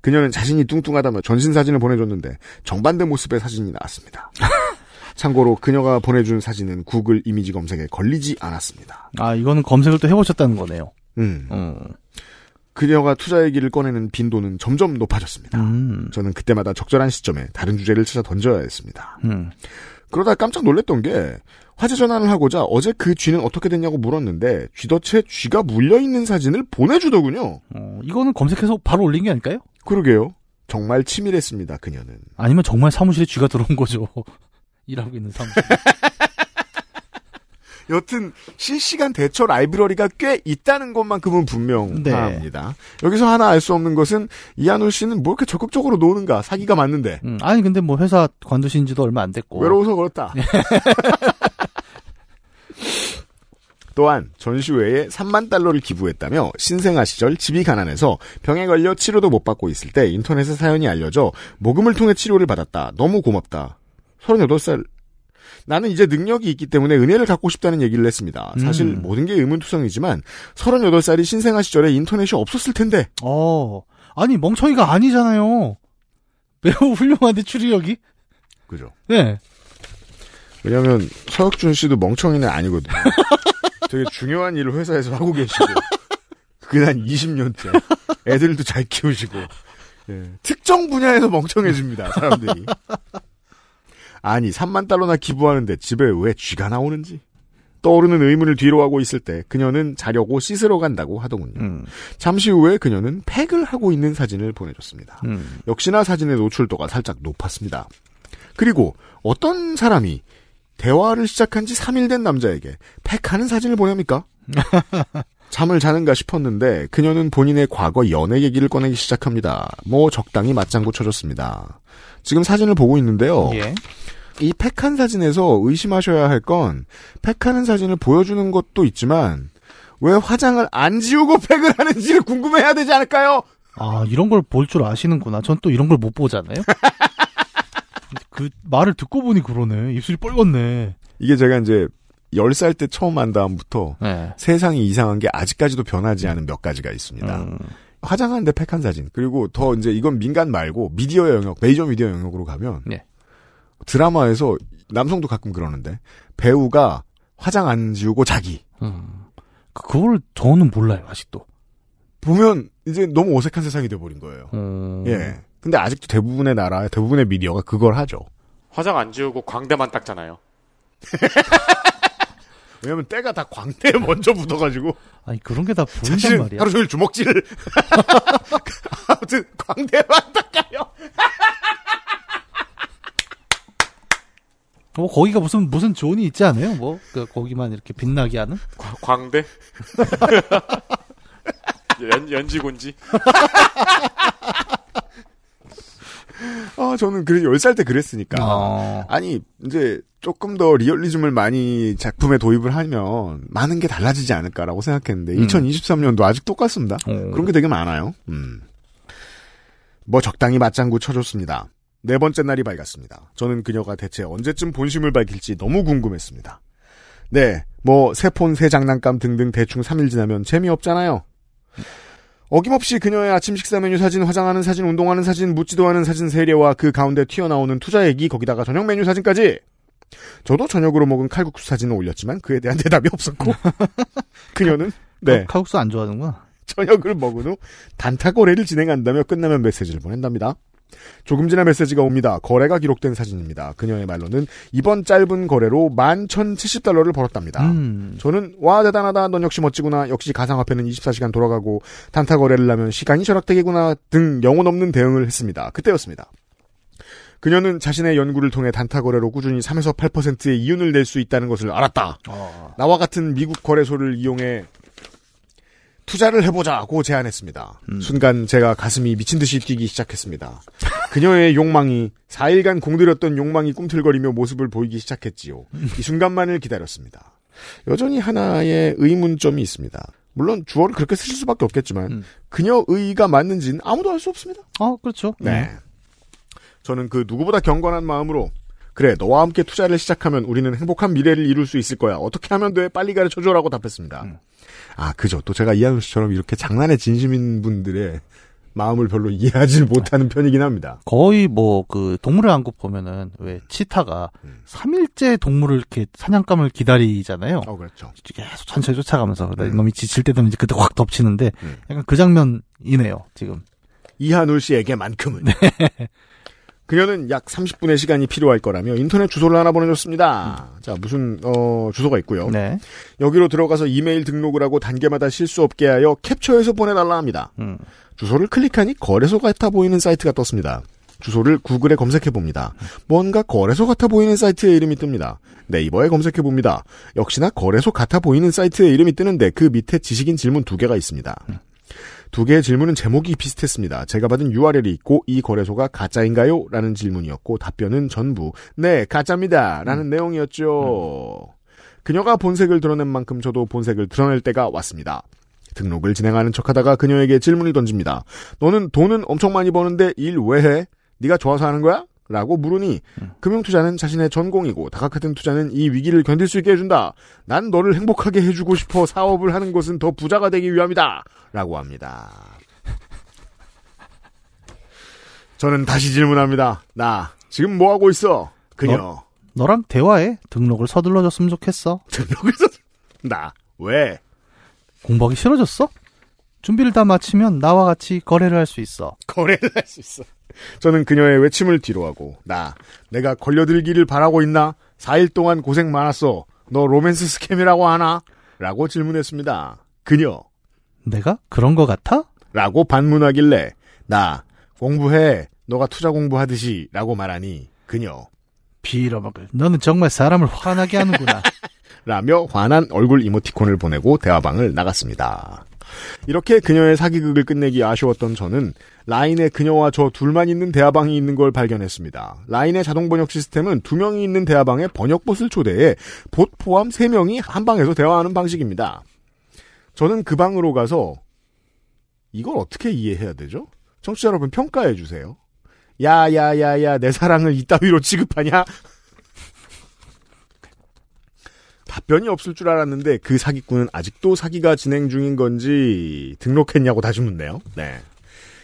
A: 그녀는 자신이 뚱뚱하다며 전신 사진을 보내줬는데 정반대 모습의 사진이 나왔습니다. 참고로 그녀가 보내준 사진은 구글 이미지 검색에 걸리지 않았습니다.
B: 아, 이거는 검색을 또 해보셨다는 거네요.
A: 음.
B: 음.
A: 그녀가 투자 얘기를 꺼내는 빈도는 점점 높아졌습니다.
B: 음.
A: 저는 그때마다 적절한 시점에 다른 주제를 찾아 던져야 했습니다.
B: 음.
A: 그러다 깜짝 놀랐던 게 화제 전환을 하고자 어제 그 쥐는 어떻게 됐냐고 물었는데 쥐덫에 쥐가 물려있는 사진을 보내주더군요.
B: 어, 이거는 검색해서 바로 올린 게 아닐까요?
A: 그러게요. 정말 치밀했습니다. 그녀는.
B: 아니면 정말 사무실에 쥐가 들어온 거죠. 일하고 있는 사무실.
A: 여튼 실시간 대처 라이브러리가 꽤 있다는 것만큼은 분명합니다. 여기서 하나 알 수 없는 것은 이한울 씨는 뭐 이렇게 적극적으로 노는가 사기가 맞는데
B: 음, 아니, 근데 뭐 회사 관두신 지도 얼마 안 됐고.
A: 외로워서 그렇다. 또한 전시회에 3만 달러를 기부했다며 신생아 시절 집이 가난해서 병에 걸려 치료도 못 받고 있을 때 인터넷에 사연이 알려져 모금을 통해 치료를 받았다. 너무 고맙다. 38살 나는 이제 능력이 있기 때문에 은혜를 갖고 싶다는 얘기를 했습니다. 사실
B: 음.
A: 모든 게 의문투성이지만 38살이 신생아 시절에 인터넷이 없었을 텐데
B: 어, 아니 멍청이가 아니잖아요. 매우 훌륭한데 추리력이.
A: 그죠.
B: 네.
A: 왜냐면 서혁준 씨도 멍청이는 아니거든요. 되게 중요한 일을 회사에서 하고 계시고 그게 한 20년째 애들도 잘 키우시고 예, 특정 분야에서 멍청해집니다 사람들이 아니 3만 달러나 기부하는데 집에 왜 쥐가 나오는지 떠오르는 의문을 뒤로하고 있을 때 그녀는 자려고 씻으러 간다고 하더군요
B: 음.
A: 잠시 후에 그녀는 팩을 하고 있는 사진을 보내줬습니다
B: 음.
A: 역시나 사진의 노출도가 살짝 높았습니다. 그리고 어떤 사람이 대화를 시작한 지 3일 된 남자에게 팩하는 사진을 보냅니까? 잠을 자는가 싶었는데 그녀는 본인의 과거 연애 얘기를 꺼내기 시작합니다. 뭐 적당히 맞장구 쳐줬습니다. 지금 사진을 보고 있는데요.
B: 예.
A: 이 팩한 사진에서 의심하셔야 할 건 팩하는 사진을 보여주는 것도 있지만 왜 화장을 안 지우고 팩을 하는지를 궁금해야 되지 않을까요?
B: 아 이런 걸 볼 줄 아시는구나. 전 또 이런 걸 못 보잖아요. 그 말을 듣고 보니 그러네. 입술이 뻘겋네.
A: 이게 제가 이제 10살 때 처음 한 다음부터
B: 네.
A: 세상이 이상한 게 아직까지도 변하지 않은 몇 가지가 있습니다.
B: 음.
A: 화장하는데 팩한 사진. 그리고 더 이제 이건 민간 말고 미디어 영역, 메이저 미디어 영역으로 가면
B: 네.
A: 드라마에서 남성도 가끔 그러는데 배우가 화장 안 지우고 자기.
B: 음. 그걸 저는 몰라요 아직도.
A: 보면 이제 너무 어색한 세상이 돼버린 거예요.
B: 음.
A: 예. 근데 아직도 대부분의 나라, 대부분의 미디어가 그걸 하죠.
F: 화장 안 지우고 광대만 닦잖아요.
A: 왜냐면 때가 다 광대에 먼저 묻어가지고
B: 아니 그런 게 다 보인단 말이야.
A: 하루 종일 주먹질을 아무튼 광대만 닦아요.
B: 뭐 거기가 무슨 무슨 zone이 있지 않아요? 뭐 그, 거기만 이렇게 빛나게 하는?
F: 과- 광대? 연, 연지곤지?
A: 아, 저는 그래 10살 때 그랬으니까.
B: 어.
A: 아니, 이제 조금 더 리얼리즘을 많이 작품에 도입을 하면 많은 게 달라지지 않을까라고 생각했는데
B: 음.
A: 2023년도 아직 똑같습니다.
B: 어.
A: 그런 게 되게 많아요. 음. 뭐 적당히 맞장구 쳐줬습니다. 네 번째 날이 밝았습니다. 저는 그녀가 대체 언제쯤 본심을 밝힐지 너무 궁금했습니다. 네, 뭐 새 폰, 새 장난감 등등 대충 3일 지나면 재미없잖아요. 어김없이 그녀의 아침 식사 메뉴 사진, 화장하는 사진, 운동하는 사진, 묻지도 않은 사진 세례와 그 가운데 튀어나오는 투자 얘기, 거기다가 저녁 메뉴 사진까지. 저도 저녁으로 먹은 칼국수 사진을 올렸지만 그에 대한 대답이 없었고 그녀는 네
B: 카- 칼국수 안 좋아하는구나.
A: 저녁을 먹은 후 단타 거래를 진행한다며 끝나면 메시지를 보낸답니다. 조금 지나 메시지가 옵니다. 거래가 기록된 사진입니다. 그녀의 말로는 이번 짧은 거래로 11,070달러를 벌었답니다.
B: 음.
A: 저는 와 대단하다 넌 역시 멋지구나 역시 가상화폐는 24시간 돌아가고 단타 거래를 하면 시간이 절약되겠구나 등 영혼 없는 대응을 했습니다. 그때였습니다. 그녀는 자신의 연구를 통해 단타 거래로 꾸준히 3에서 8%의 이윤을 낼 수 있다는 것을 알았다.
B: 어.
A: 나와 같은 미국 거래소를 이용해 투자를 해보자고 제안했습니다.
B: 음.
A: 순간 제가 가슴이 미친 듯이 뛰기 시작했습니다. 그녀의 욕망이 4일간 공들였던 욕망이 꿈틀거리며 모습을 보이기 시작했지요. 이 순간만을 기다렸습니다. 여전히 하나의 의문점이 있습니다. 물론 주어를 그렇게 쓰실 수밖에 없겠지만
B: 음.
A: 그녀 의의가 맞는지는 아무도 알 수 없습니다.
B: 어, 그렇죠.
A: 네. 저는 그 누구보다 경건한 마음으로 그래 너와 함께 투자를 시작하면 우리는 행복한 미래를 이룰 수 있을 거야. 어떻게 하면 돼? 빨리 가르쳐줘라고 답했습니다.
B: 음.
A: 아 그죠. 또 제가 이한우 씨처럼 이렇게 장난에 진심인 분들의 마음을 별로 이해하지 못하는 편이긴 합니다.
B: 거의 뭐 그 동물의 왕국 보면은 왜 치타가
A: 음.
B: 3일째 동물을 이렇게 사냥감을 기다리잖아요.
A: 어 그렇죠.
B: 계속 천천히 쫓아가면서 그러다
A: 음.
B: 이놈이 지칠 때 되면 이제 그때 확 덮치는데
A: 음.
B: 약간 그 장면이네요. 지금.
A: 이한울 씨에게만큼은.
B: 네.
A: 그녀는 약 30분의 시간이 필요할 거라며 인터넷 주소를 하나 보내줬습니다. 자 무슨 어 주소가 있고요.
B: 네.
A: 여기로 들어가서 이메일 등록을 하고 단계마다 실수 없게 하여 캡처해서 보내달라 합니다.
B: 음.
A: 주소를 클릭하니 거래소 같아 보이는 사이트가 떴습니다. 주소를 구글에 검색해 봅니다. 뭔가 거래소 같아 보이는 사이트의 이름이 뜹니다. 네이버에 검색해 봅니다. 역시나 거래소 같아 보이는 사이트의 이름이 뜨는데 그 밑에 지식인 질문 두 개가 있습니다. 두 개의 질문은 제목이 비슷했습니다. 제가 받은 URL이 있고 이 거래소가 가짜인가요? 라는 질문이었고 답변은 전부 네 가짜입니다. 라는 내용이었죠. 그녀가 본색을 드러낸 만큼 저도 본색을 드러낼 때가 왔습니다. 등록을 진행하는 척하다가 그녀에게 질문을 던집니다. 너는 돈은 엄청 많이 버는데 일 왜 해? 네가 좋아서 하는 거야? 라고 물으니 금융투자는 자신의 전공이고 다각화된 투자는 이 위기를 견딜 수 있게 해준다. 난 너를 행복하게 해주고 싶어 사업을 하는 것은 더 부자가 되기 위함이다. 라고 합니다. 저는 다시 질문합니다. 나 지금 뭐 하고 있어? 그녀
B: 너 랑 대화해. 등록을 서둘러줬으면 좋겠어.
A: 등록해서 나 왜?
B: 공부하기 싫어졌어? 준비를 다 마치면 나와 같이 거래를 할 수 있어.
A: 거래를 할 수 있어. 저는 그녀의 외침을 뒤로하고 나 내가 걸려들기를 바라고 있나? 4일 동안 고생 많았어. 너 romance scam이라고 하나? 라고 질문했습니다. 그녀
B: 내가 그런 거 같아?
A: 라고 반문하길래 나 공부해. 너가 투자 공부하듯이 라고 말하니 그녀
B: 빌어먹을. 너는 정말 사람을 화나게 하는구나.
A: 라며 화난 얼굴 이모티콘을 보내고 대화방을 나갔습니다. 이렇게 그녀의 사기극을 끝내기 아쉬웠던 저는 라인에 그녀와 저 둘만 있는 대화방이 있는 걸 발견했습니다. 라인의 자동 번역 시스템은 두 명이 있는 대화방에 번역봇을 초대해 봇 포함 세 명이 한 방에서 대화하는 방식입니다. 저는 그 방으로 가서 이걸 어떻게 이해해야 되죠? 청취자 여러분 평가해 주세요. 야야야야 내 사랑을 이따위로 취급하냐? 답변이 없을 줄 알았는데 그 사기꾼은 아직도 사기가 진행 중인 건지 등록했냐고 다시 묻네요. 네.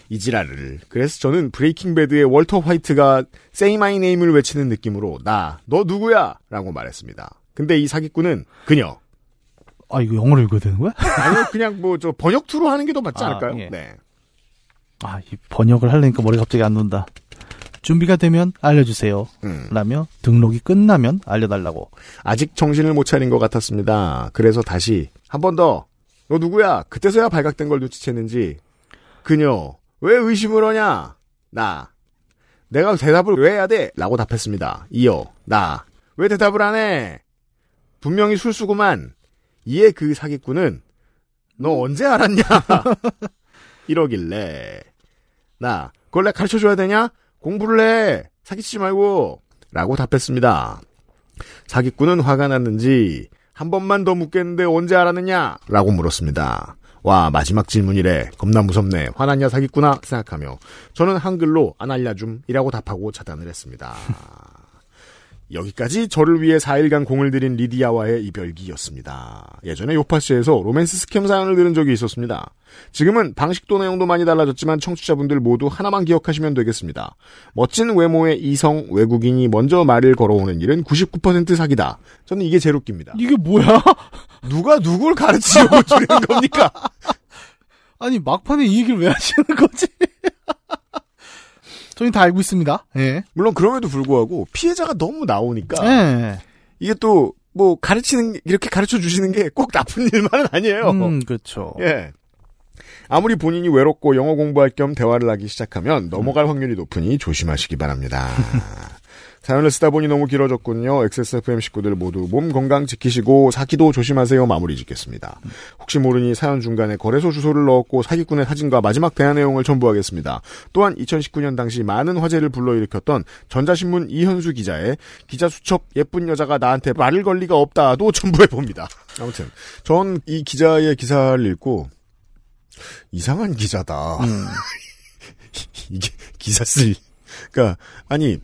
A: 이 지랄을. 그래서 저는 브레이킹 배드의 월터 화이트가 Say My Name을 외치는 느낌으로 나, 너 누구야? 라고 말했습니다. 근데 이 사기꾼은 그녀.
B: 아, 이거 영어로 읽어야 되는 거야?
A: 아니요, 그냥 뭐 저 번역 투로 하는 게 더 맞지
B: 아,
A: 않을까요?
B: 예.
A: 네.
B: 아, 이 번역을 하려니까 머리가 갑자기 안 논다. 준비가 되면 알려주세요.
A: 음.
B: 라며 등록이 끝나면 알려달라고.
A: 아직 정신을 못 차린 것 같았습니다. 그래서 다시 한 번 더. 너 누구야? 그때서야 발각된 걸 눈치챘는지 그녀 왜 의심을 하냐? 나 내가 대답을 왜 해야 돼? 라고 답했습니다. 이어 나 왜 대답을 안 해? 분명히 술수구만. 이에 그 사기꾼은 너 언제 알았냐? 이러길래 나 그걸 내가 가르쳐줘야 되냐? 공부를 해. 사기치지 말고. 라고 답했습니다. 사기꾼은 화가 났는지 한 번만 더 묻겠는데 언제 알았느냐? 라고 물었습니다. 와 마지막 질문이래. 겁나 무섭네. 화났냐 사기꾼아? 생각하며 저는 한글로 안 알려줌이라고 답하고 차단을 했습니다. 여기까지 저를 위해 4일간 공을 들인 리디아와의 이별기였습니다. 예전에 요파시에서 로맨스 스캠 사연을 들은 적이 있었습니다. 지금은 방식도 내용도 많이 달라졌지만 청취자분들 모두 하나만 기억하시면 되겠습니다. 멋진 외모의 이성 외국인이 먼저 말을 걸어오는 일은 99% 사기다. 저는 이게 제일 웃깁니다.
B: 이게 뭐야?
A: 누가 누굴 가르치려고 주는 겁니까?
B: 아니, 막판에 이 얘기를 왜 하시는 거지? 저희 다 알고 있습니다. 예.
A: 물론 그럼에도 불구하고 피해자가 너무 나오니까
B: 예.
A: 이게 또 뭐 가르치는 이렇게 가르쳐 주시는 게 꼭 나쁜 일만은 아니에요.
B: 음, 그렇죠.
A: 예. 아무리 본인이 외롭고 영어 공부할 겸 대화를 하기 시작하면 넘어갈 확률이 높으니 조심하시기 바랍니다. 사연을 쓰다 보니 너무 길어졌군요. XSFM 식구들 모두 몸 건강 지키시고 사기도 조심하세요. 마무리 짓겠습니다. 혹시 모르니 사연 중간에 거래소 주소를 넣었고 사기꾼의 사진과 마지막 대화 내용을 첨부하겠습니다. 또한 2019년 당시 많은 화제를 불러일으켰던 전자신문 이현수 기자의 기자 수첩 예쁜 여자가 나한테 말을 걸 리가 없다도 첨부해봅니다. 아무튼 전 이 기자의 기사를 읽고 이상한 기자다. 이게 기사 쓸 그러니까 아니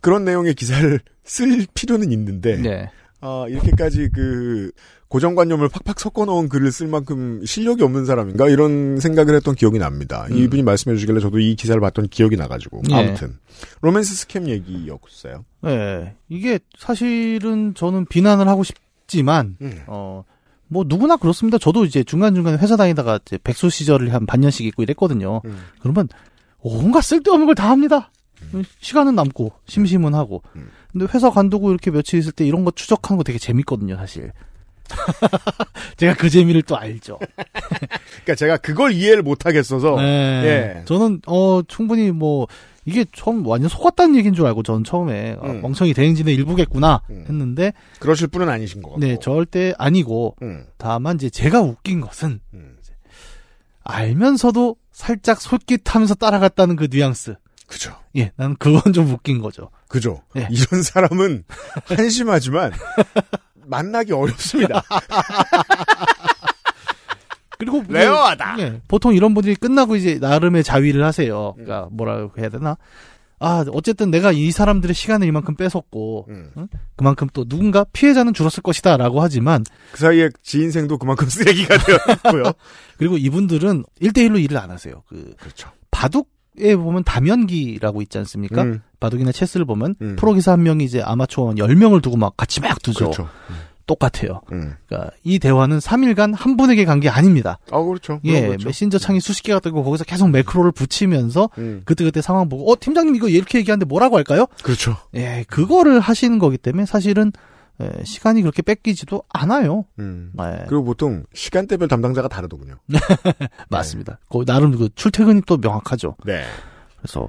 A: 그런 내용의 기사를 쓸 필요는 있는데
B: 네.
A: 아, 이렇게까지 그 고정관념을 팍팍 섞어 넣은 글을 쓸 만큼 실력이 없는 사람인가 이런 생각을 했던 기억이 납니다.
B: 음.
A: 이분이 말씀해 주시길래 저도 이 기사를 봤던 기억이 나가지고
B: 예.
A: 아무튼 로맨스 스캠 얘기였어요.
B: 예. 이게 사실은 저는 비난을 하고 싶지만,
A: 음.
B: 어, 뭐 누구나 그렇습니다. 저도 이제 중간중간에 회사 다니다가 이제 백수 시절을 한 반년씩 있고 이랬거든요.
A: 음.
B: 그러면 온갖 쓸데없는 걸 다 합니다. 시간은 남고 심심은 하고.
A: 음.
B: 근데 회사 관두고 이렇게 며칠 있을 때 이런 거 추적하는 거 되게 재밌거든요, 사실. 제가 그 재미를 또 알죠.
A: 그러니까 제가 그걸 이해를 못 하겠어서
B: 네.
A: 예.
B: 저는 어 충분히 뭐 이게 처음 완전 속았다는 얘기인 줄 알고 저는 처음에 아,
A: 음.
B: 멍청이 대행진의 일부겠구나
A: 음.
B: 했는데
A: 그러실 분은 아니신 것 같고.
B: 네 절대 아니고
A: 음,
B: 다만 이제 제가 웃긴 것은
A: 음.
B: 알면서도 살짝 솔깃하면서 따라갔다는 그 뉘앙스.
A: 그죠.
B: 예, 나는 그건 좀 웃긴 거죠.
A: 그죠.
B: 예.
A: 이런 사람은 한심하지만 만나기 어렵습니다.
B: 그리고
A: rare하다.
B: 예, 보통 이런 분들이 끝나고 이제 나름의 자위를 하세요.
A: 음.
B: 그러니까 뭐라고 해야 되나? 아, 어쨌든 내가 이 사람들의 시간을 이만큼 뺏었고
A: 음.
B: 그만큼 또 누군가 피해자는 줄었을 것이다 라고 하지만
A: 그 사이에 지 인생도 그만큼 쓰레기가 되었고요.
B: 그리고 이분들은 1대1로 일을 안 하세요. 그
A: 그렇죠.
B: 바둑 에 보면 다면기라고 있지 않습니까?
A: 음,
B: 바둑이나 체스를 보면
A: 음.
B: 프로 기사 한 명이 이제 아마추어 10명을 두고 막 같이 막 두죠.
A: 그렇죠.
B: 똑같아요.
A: 음.
B: 그러니까 이 대화는 3일간 한 분에게 간 게 아닙니다.
A: 아, 그렇죠.
B: 예,
A: 그렇죠.
B: 메신저 창이 수십 개가 뜨고 거기서 계속 매크로를 붙이면서
A: 음,
B: 그때 그때 상황 보고 어 팀장님 이거 이렇게 얘기하는데 뭐라고 할까요?
A: 그렇죠.
B: 예, 그거를 하시는 거기 때문에 사실은 예, 시간이 그렇게 뺏기지도 않아요.
A: 음.
B: 예,
A: 그리고 보통 시간대별 담당자가 다르더군요.
B: 맞습니다. 그 나름 그 출퇴근이 또 명확하죠.
A: 네.
B: 그래서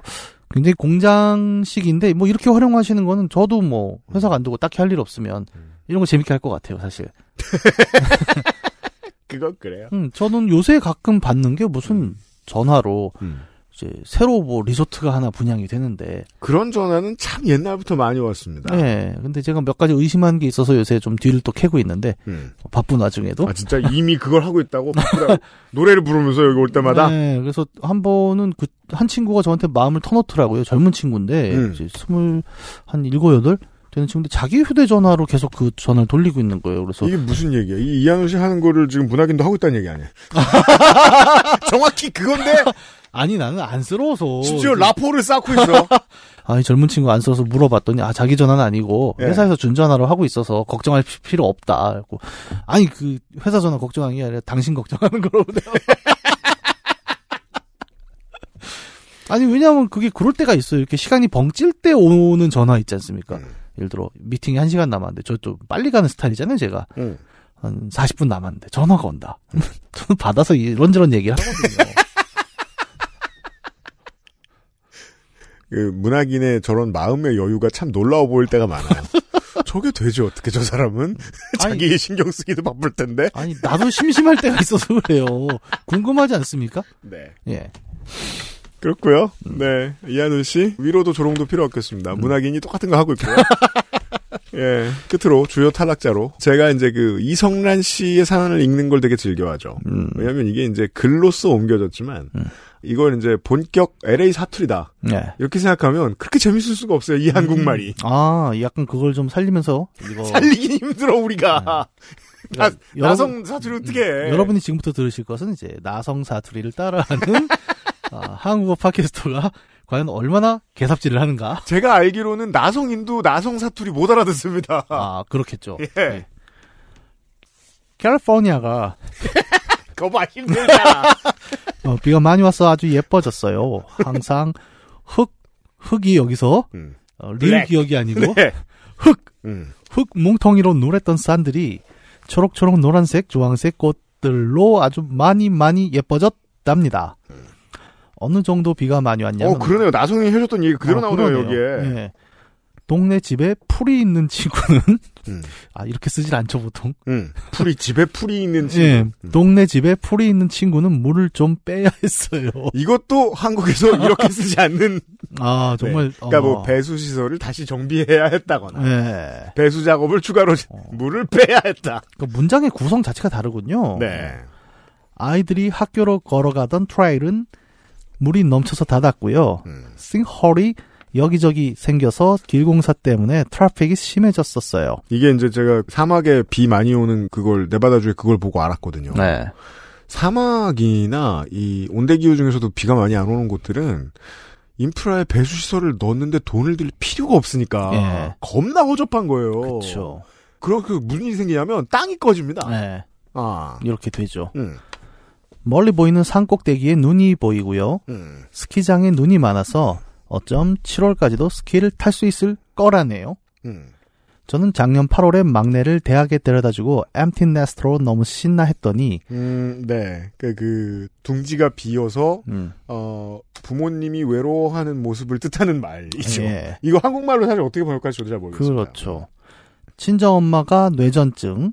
B: 굉장히 공장식인데 뭐 이렇게 활용하시는 거는 저도 뭐 회사 간두고 딱히 할 일 없으면
A: 음.
B: 이런 거 재밌게 할 것 같아요, 사실.
A: 그건 그래요.
B: 음, 저는 요새 가끔 받는 게 무슨 전화로
A: 음.
B: 이제 새로 뭐 리조트가 하나 분양이 되는데
A: 그런 전화는 참 옛날부터 많이 왔습니다.
B: 네. 근데 제가 몇 가지 의심한 게 있어서 요새 좀 뒤를 또 캐고 있는데
A: 음.
B: 바쁜 와중에도
A: 아 진짜 이미 그걸 하고 있다고 노래를 부르면서 여기 올 때마다
B: 네, 그래서 한 번은 그 한 친구가 저한테 마음을 터놓더라고요. 젊은 친구인데
A: 음.
B: 이제 스물 한 일곱 여덟 되는 친구인데 자기 휴대전화로 계속 그 전화를 돌리고 있는 거예요. 그래서
A: 이게 무슨 얘기야? 이 이한우 씨 하는 거를 지금 문학인도 하고 있다는 얘기 아니야? 정확히 그건데
B: 아니 나는 안쓰러워서
A: 심지어 라포를 쌓고 있어.
B: 아니 젊은 친구 안 써서 물어봤더니 아 자기 전화는 아니고
A: 예.
B: 회사에서 준 전화로 하고 있어서 걱정할 피- 필요 없다. 그래고 아니 그 회사 전화 걱정하는 게 아니라 당신 걱정하는 거라고 내가. 아니 왜냐하면 그게 그럴 때가 있어요. 이렇게 시간이 벙찔 때 오는 전화 있지 않습니까?
A: 음.
B: 예를 들어 미팅이 한 시간 남았는데 저좀 빨리 가는 스타일이잖아요. 제가
A: 응.
B: 한 40분 남았는데 전화가 온다. 저는 받아서 이런저런 얘기를 하거든요.
A: 그 문학인의 저런 마음의 여유가 참 놀라워 보일 때가 많아요. 저게 되지 어떻게 저 사람은
B: 아니,
A: 자기 신경 쓰기도 바쁠 텐데.
B: 아니 나도 심심할 때가 있어서 그래요. 궁금하지 않습니까?
A: 네.
B: 예.
A: 그렇고요. 네. 이한우 씨 위로도 조롱도 필요 없겠습니다. 문학인이 똑같은 거 하고 있고요. 예. 끝으로 주요 탈락자로 제가 이제 그 이성란 씨의 사연을 읽는 걸 되게 즐겨하죠.
B: 음.
A: 왜냐하면 이게 이제 글로써 옮겨졌지만
B: 음.
A: 이걸 이제 본격 LA 사투리다
B: 네.
A: 이렇게 생각하면 그렇게 재밌을 수가 없어요. 이 한국말이
B: 아, 약간 그걸 좀 살리면서 이거
A: 살리기 힘들어 우리가 나,
B: 그러니까
A: 나성 사투리 어떻게 해?
B: 여러분이 지금부터 들으실 것은 이제 나성 사투리를 따라하는 아, 한국어 팟캐스터가 과연 얼마나 개삽질을 하는가?
A: 제가 알기로는 나성인도 나성 사투리 못 알아듣습니다.
B: 아, 그렇겠죠.
A: 예.
B: 네. 캘리포니아가
A: 거봐 힘들잖아.
B: 어, 비가 많이 와서 아주 예뻐졌어요. 항상 흙 흙이 여기서
A: 음.
B: 어,
A: 블랙.
B: 기억이 아니고
A: 네.
B: 흙
A: 음.
B: 흙 뭉텅이로 누랬던 산들이 초록초록 노란색 주황색 꽃들로 아주 많이 많이 예뻐졌답니다. 어느 정도 비가 많이 왔냐면
A: 어 그러네요. 나성이 해줬던 얘기 그대로
B: 아,
A: 나오네요
B: 그러네요.
A: 여기에.
B: 예. 동네 집에 풀이 있는 친구는
A: 음.
B: 아 이렇게 쓰질 않죠 보통.
A: 음. 풀이 집에 풀이 있는 친구.
B: 예.
A: 음.
B: 동네 집에 풀이 있는 친구는 물을 좀 빼야 했어요.
A: 이것도 한국에서 이렇게 쓰지 않는.
B: 아 정말.
A: 그러니까
B: 어,
A: 뭐 배수 시설을 다시 정비해야 했다거나
B: 예.
A: 배수 작업을 추가로
B: 어.
A: 물을 빼야 했다.
B: 그 문장의 구성 자체가 다르군요.
A: 네.
B: 아이들이 학교로 걸어가던 트라일은 물이 넘쳐서 닫았고요.
A: 음.
B: 싱홀이 여기저기 생겨서 길 공사 때문에 트래픽이 심해졌었어요.
A: 이게 이제 제가 사막에 비 많이 오는 그걸 네바다주에 그걸 보고 알았거든요.
B: 네.
A: 사막이나 이 온대기후 중에서도 비가 많이 안 오는 곳들은 인프라에 배수 시설을 넣는데 돈을 들 필요가 없으니까
B: 예.
A: 겁나 허접한 거예요.
B: 그렇죠.
A: 그렇게 무슨 일이 생기냐면 땅이 꺼집니다.
B: 네.
A: 아,
B: 이렇게 되죠.
A: 음,
B: 멀리 보이는 산 꼭대기에 눈이 보이고요.
A: 음.
B: 스키장에 눈이 많아서 어쩜 7월까지도 스키를 탈 수 있을 거라네요.
A: 음.
B: 저는 작년 8월에 막내를 대학에 데려다주고 엠티 네스트로 너무 신나 했더니
A: 음, 네. 그, 그, 둥지가 비어서,
B: 음,
A: 어, 부모님이 외로워하는 모습을 뜻하는 말이죠.
B: 예.
A: 이거 한국말로 사실 어떻게 번역할지 저도 잘 모르겠어요.
B: 그렇죠. 친정엄마가 뇌전증,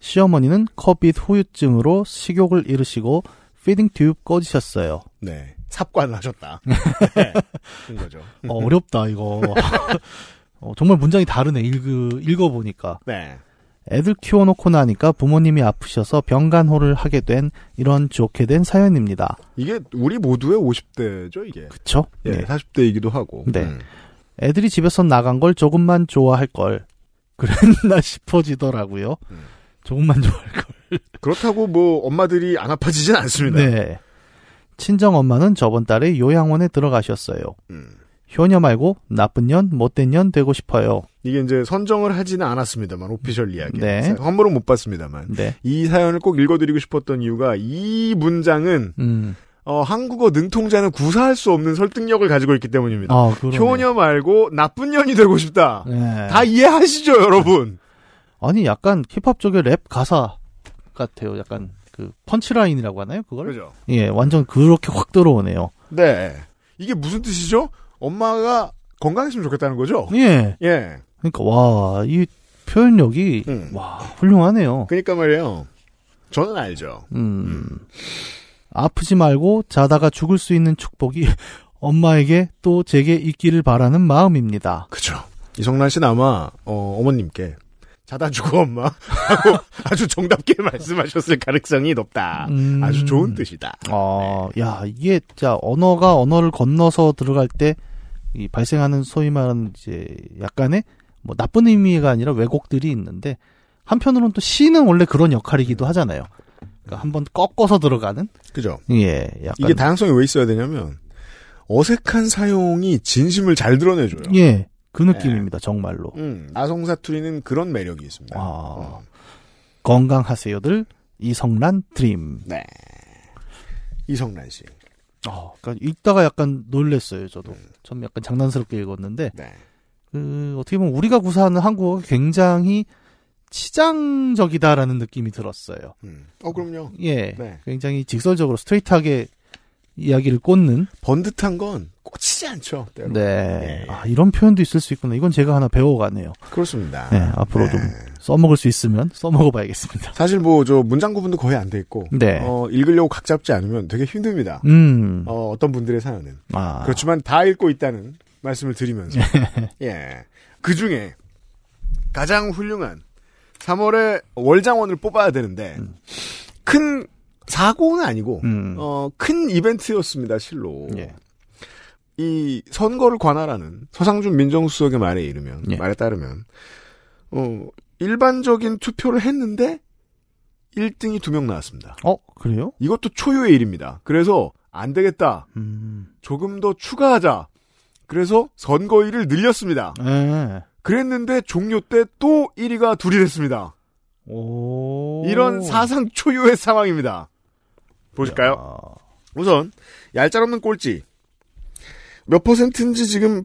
B: 시어머니는 커빗 후유증으로 식욕을 잃으시고 피딩 튜브 꽂으셨어요.
A: 네. 삽관을 하셨다. 네. 그런 거죠.
B: 어, 어렵다 이거. 어, 정말 문장이 다르네. 읽, 읽어보니까.
A: 네.
B: 애들 키워놓고 나니까 부모님이 아프셔서 병간호를 하게 된 이런 좋게 된 사연입니다.
A: 이게 우리 모두의 50대죠, 이게.
B: 그쵸?
A: 예,
B: 네.
A: 40대이기도 하고.
B: 네.
A: 음.
B: 애들이 집에서 나간 걸 조금만 좋아할 걸. 그랬나 싶어지더라고요.
A: 음.
B: 조금만 좋아할 걸.
A: 그렇다고 뭐 엄마들이 안 아파지진 않습니다.
B: 네. 친정 엄마는 저번 달에 요양원에 들어가셨어요.
A: 음.
B: 효녀 말고 나쁜 년, 못된 년 되고 싶어요.
A: 이게 이제 선정을 하지는 않았습니다만 오피셜 이야기.
B: 네.
A: 환불은 못 받습니다만
B: 네.
A: 이 사연을 꼭 읽어드리고 싶었던 이유가 이 문장은
B: 음.
A: 어, 한국어 능통자는 구사할 수 없는 설득력을 가지고 있기 때문입니다.
B: 아.
A: 효녀 말고 나쁜 년이 되고 싶다.
B: 네.
A: 다 이해하시죠, 여러분?
B: 아니 약간 힙합 쪽의 랩 가사 같아요. 약간 그 펀치라인이라고 하나요? 그걸?
A: 그죠?
B: 예, 완전 그렇게 확 들어오네요.
A: 네. 이게 무슨 뜻이죠? 엄마가 건강했으면 좋겠다는 거죠?
B: 예.
A: 예.
B: 그러니까 와, 이 표현력이
A: 음.
B: 와, 훌륭하네요.
A: 그러니까 말이에요. 저는 알죠.
B: 음. 아프지 말고 자다가 죽을 수 있는 축복이 엄마에게 또 제게 있기를 바라는 마음입니다.
A: 그죠. 이성란 씨는 아마, 어, 어머님께 자다 죽어 엄마 하고 아주 정답게 말씀하셨을 가능성이 높다.
B: 음.
A: 아주 좋은 뜻이다.
B: 어, 야, 이게 진짜 언어가 언어를 건너서 들어갈 때 이 발생하는 소위 말하는 이제 약간의 뭐 나쁜 의미가 아니라 왜곡들이 있는데 한편으로는 또 시는 원래 그런 역할이기도 하잖아요. 그러니까 한번 꺾어서 들어가는
A: 그죠.
B: 예, 약간
A: 이게 다양성이 왜 있어야 되냐면 어색한 사용이 진심을 잘 드러내줘요.
B: 예, 그 느낌입니다. 정말로.
A: 음, 아성 사투리는 그런 매력이 있습니다.
B: 아, 건강하세요들 이성란 드림.
A: 네. 이성란 씨.
B: 어, 그러니까 읽다가 약간 놀랬어요. 저도 좀 약간 장난스럽게 읽었는데
A: 네.
B: 그 어떻게 보면 우리가 구사하는 한국어가 굉장히 치장적이다라는 느낌이 들었어요.
A: 음. 어, 그럼요.
B: 예,
A: 네.
B: 굉장히 직설적으로 스트레이트하게 이야기를 꽂는.
A: 번듯한 건 꽂히지 않죠. 때로.
B: 네,
A: 예.
B: 아 이런 표현도 있을 수 있구나. 이건 제가 하나 배워가네요.
A: 그렇습니다.
B: 네, 앞으로 좀
A: 네.
B: 써먹을 수 있으면 써먹어봐야겠습니다.
A: 사실 뭐 저 문장 구분도 거의 안 돼 있고
B: 네.
A: 어, 읽으려고 각 잡지 않으면 되게 힘듭니다.
B: 음,
A: 어, 어떤 분들의 사연은
B: 아,
A: 그렇지만 다 읽고 있다는 말씀을 드리면서 예. 그 중에 가장 훌륭한 3월에 월장원을 뽑아야 되는데
B: 음.
A: 큰 사고는 아니고
B: 음,
A: 어, 큰 이벤트였습니다, 실로.
B: 예,
A: 이 선거를 관할하는 서상준 민정수석의 말에 이르면
B: 예.
A: 말에 따르면 어, 일반적인 투표를 했는데 1등이 두 명 나왔습니다.
B: 어 그래요?
A: 이것도 초유의 일입니다. 그래서 안 되겠다.
B: 음,
A: 조금 더 추가하자. 그래서 선거일을 늘렸습니다.
B: 예,
A: 그랬는데 종료 때 또 1위가 둘이 됐습니다.
B: 오,
A: 이런 사상 초유의 상황입니다. 보실까요?
B: 야,
A: 우선 얄짤없는 꼴찌 몇 퍼센트인지 지금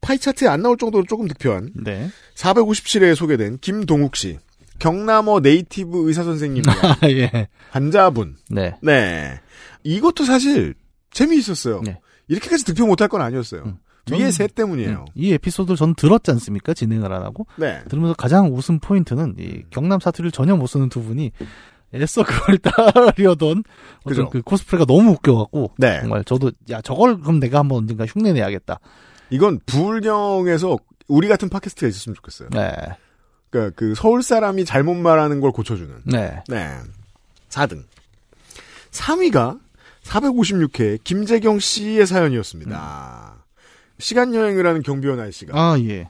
A: 파이 차트에 안 나올 정도로 조금 득표한
B: 네,
A: 457회에 소개된 김동욱 씨 경남어 네이티브 의사 선생님과
B: 아, 예,
A: 환자분
B: 네,
A: 네 이것도 사실 재미있었어요.
B: 네.
A: 이렇게까지 득표 못할 건 아니었어요.
B: 음,
A: 위에 셋 때문이에요.
B: 음, 이 에피소드를 전 들었지 않습니까? 진행을 안 하고.
A: 네.
B: 들으면서 가장 웃음 포인트는 이 경남 사투리를 전혀 못 쓰는 두 분이 애써 그걸 따려던. 어떤 그 코스프레가 너무 웃겨갖고
A: 네.
B: 정말 저도 야 저걸 그럼 내가 한번 언젠가 흉내 내야겠다.
A: 이건 불경에서 우리 같은 팟캐스트가 있었으면 좋겠어요.
B: 네,
A: 그러니까 그 서울 사람이 잘못 말하는 걸 고쳐주는.
B: 네,
A: 네. 4등. 3위가 456회 김재경 씨의 사연이었습니다. 시간 여행을 하는 경비원 아저씨가
B: 아 예,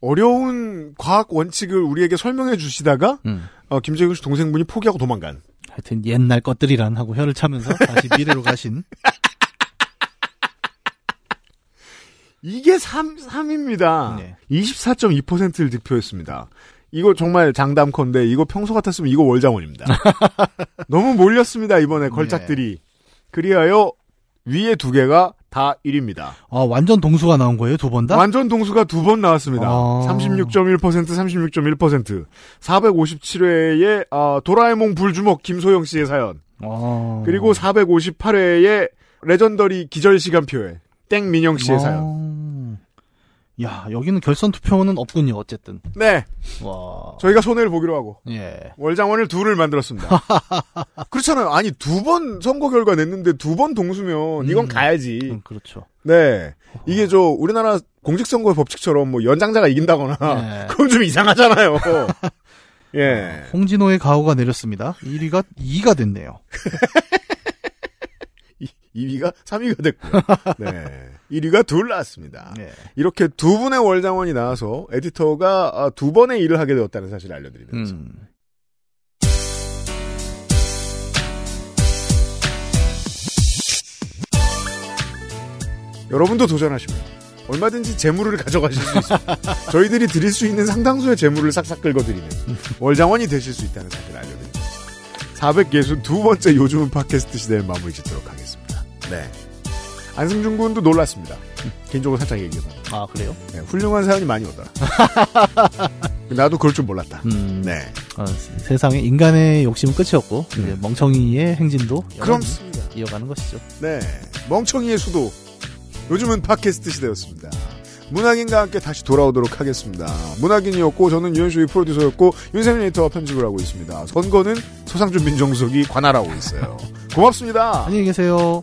A: 어려운 과학 원칙을 우리에게 설명해 주시다가
B: 음.
A: 어, 김재경 씨 동생분이 포기하고 도망간.
B: 하여튼 옛날 것들이란 하고 혀를 차면서 다시 미래로 가신.
A: 이게 3, 3입니다.
B: 네.
A: 24.2%를 득표했습니다. 이거 정말 장담컨대 이거 평소 같았으면 이거 월장원입니다. 너무 몰렸습니다 이번에 걸작들이. 그리하여 위에 두 개가 다 1입니다.
B: 아 완전 동수가 나온 거예요 두 번 다?
A: 완전 동수가 두 번 나왔습니다.
B: 아.
A: 36.1%, 36.1%. 457회에 아, 도라에몽 불주먹 김소영 씨의 사연.
B: 아.
A: 그리고 458회에 레전더리 기절 시간표에 땡 민영 씨의
B: 아.
A: 사연.
B: 야 여기는 결선 투표는 없군요 어쨌든.
A: 네,
B: 와.
A: 저희가 손해를 보기로 하고
B: 예.
A: 월장원을 둘을 만들었습니다. 그렇잖아요. 아니 두 번 선거 결과 냈는데 두 번 동수면 이건
B: 음.
A: 가야지.
B: 음, 그렇죠.
A: 네, 이게 저 우리나라 공직선거 법칙처럼 뭐 연장자가 이긴다거나
B: 네.
A: 그건 좀 이상하잖아요. 예.
B: 홍진호의 가호가 내렸습니다. 1위가 2가 됐네요.
A: 2위가 3위가 됐고요. 네. 1위가 둘 나왔습니다.
B: 네.
A: 이렇게 두 분의 월장원이 나와서 에디터가 아, 두 번의 일을 하게 되었다는 사실을 알려드리면서.
B: 음.
A: 여러분도 도전하시면 얼마든지 재물을 가져가실 수 있습니다. 저희들이 드릴 수 있는 상당수의 재물을 싹싹 긁어드리는 월장원이 되실 수 있다는 사실을 알려드립니다. 462번째 요즘은 팟캐스트 시대를 마무리 짓도록 하겠습니다. 네. 안승준 군도 놀랐습니다. 개인적으로 살짝 얘기해봐.
B: 아, 그래요?
A: 네, 훌륭한 사연이 많이 오더라. 나도 그럴 줄 몰랐다.
B: 음,
A: 네.
B: 어, 세상에 인간의 욕심은 끝이 없고, 이제
A: 음.
B: 멍청이의 행진도
A: 그렇습니다.
B: 이어가는 것이죠.
A: 네. 멍청이의 수도. 요즘은 팟캐스트 시대였습니다. 문학인과 함께 다시 돌아오도록 하겠습니다. 문학인이었고 저는 유현수의 프로듀서였고 윤세민 에디터가 편집을 하고 있습니다. 선거는 소상준 민정수석이 관할하고 있어요. 고맙습니다.
B: 안녕히 계세요.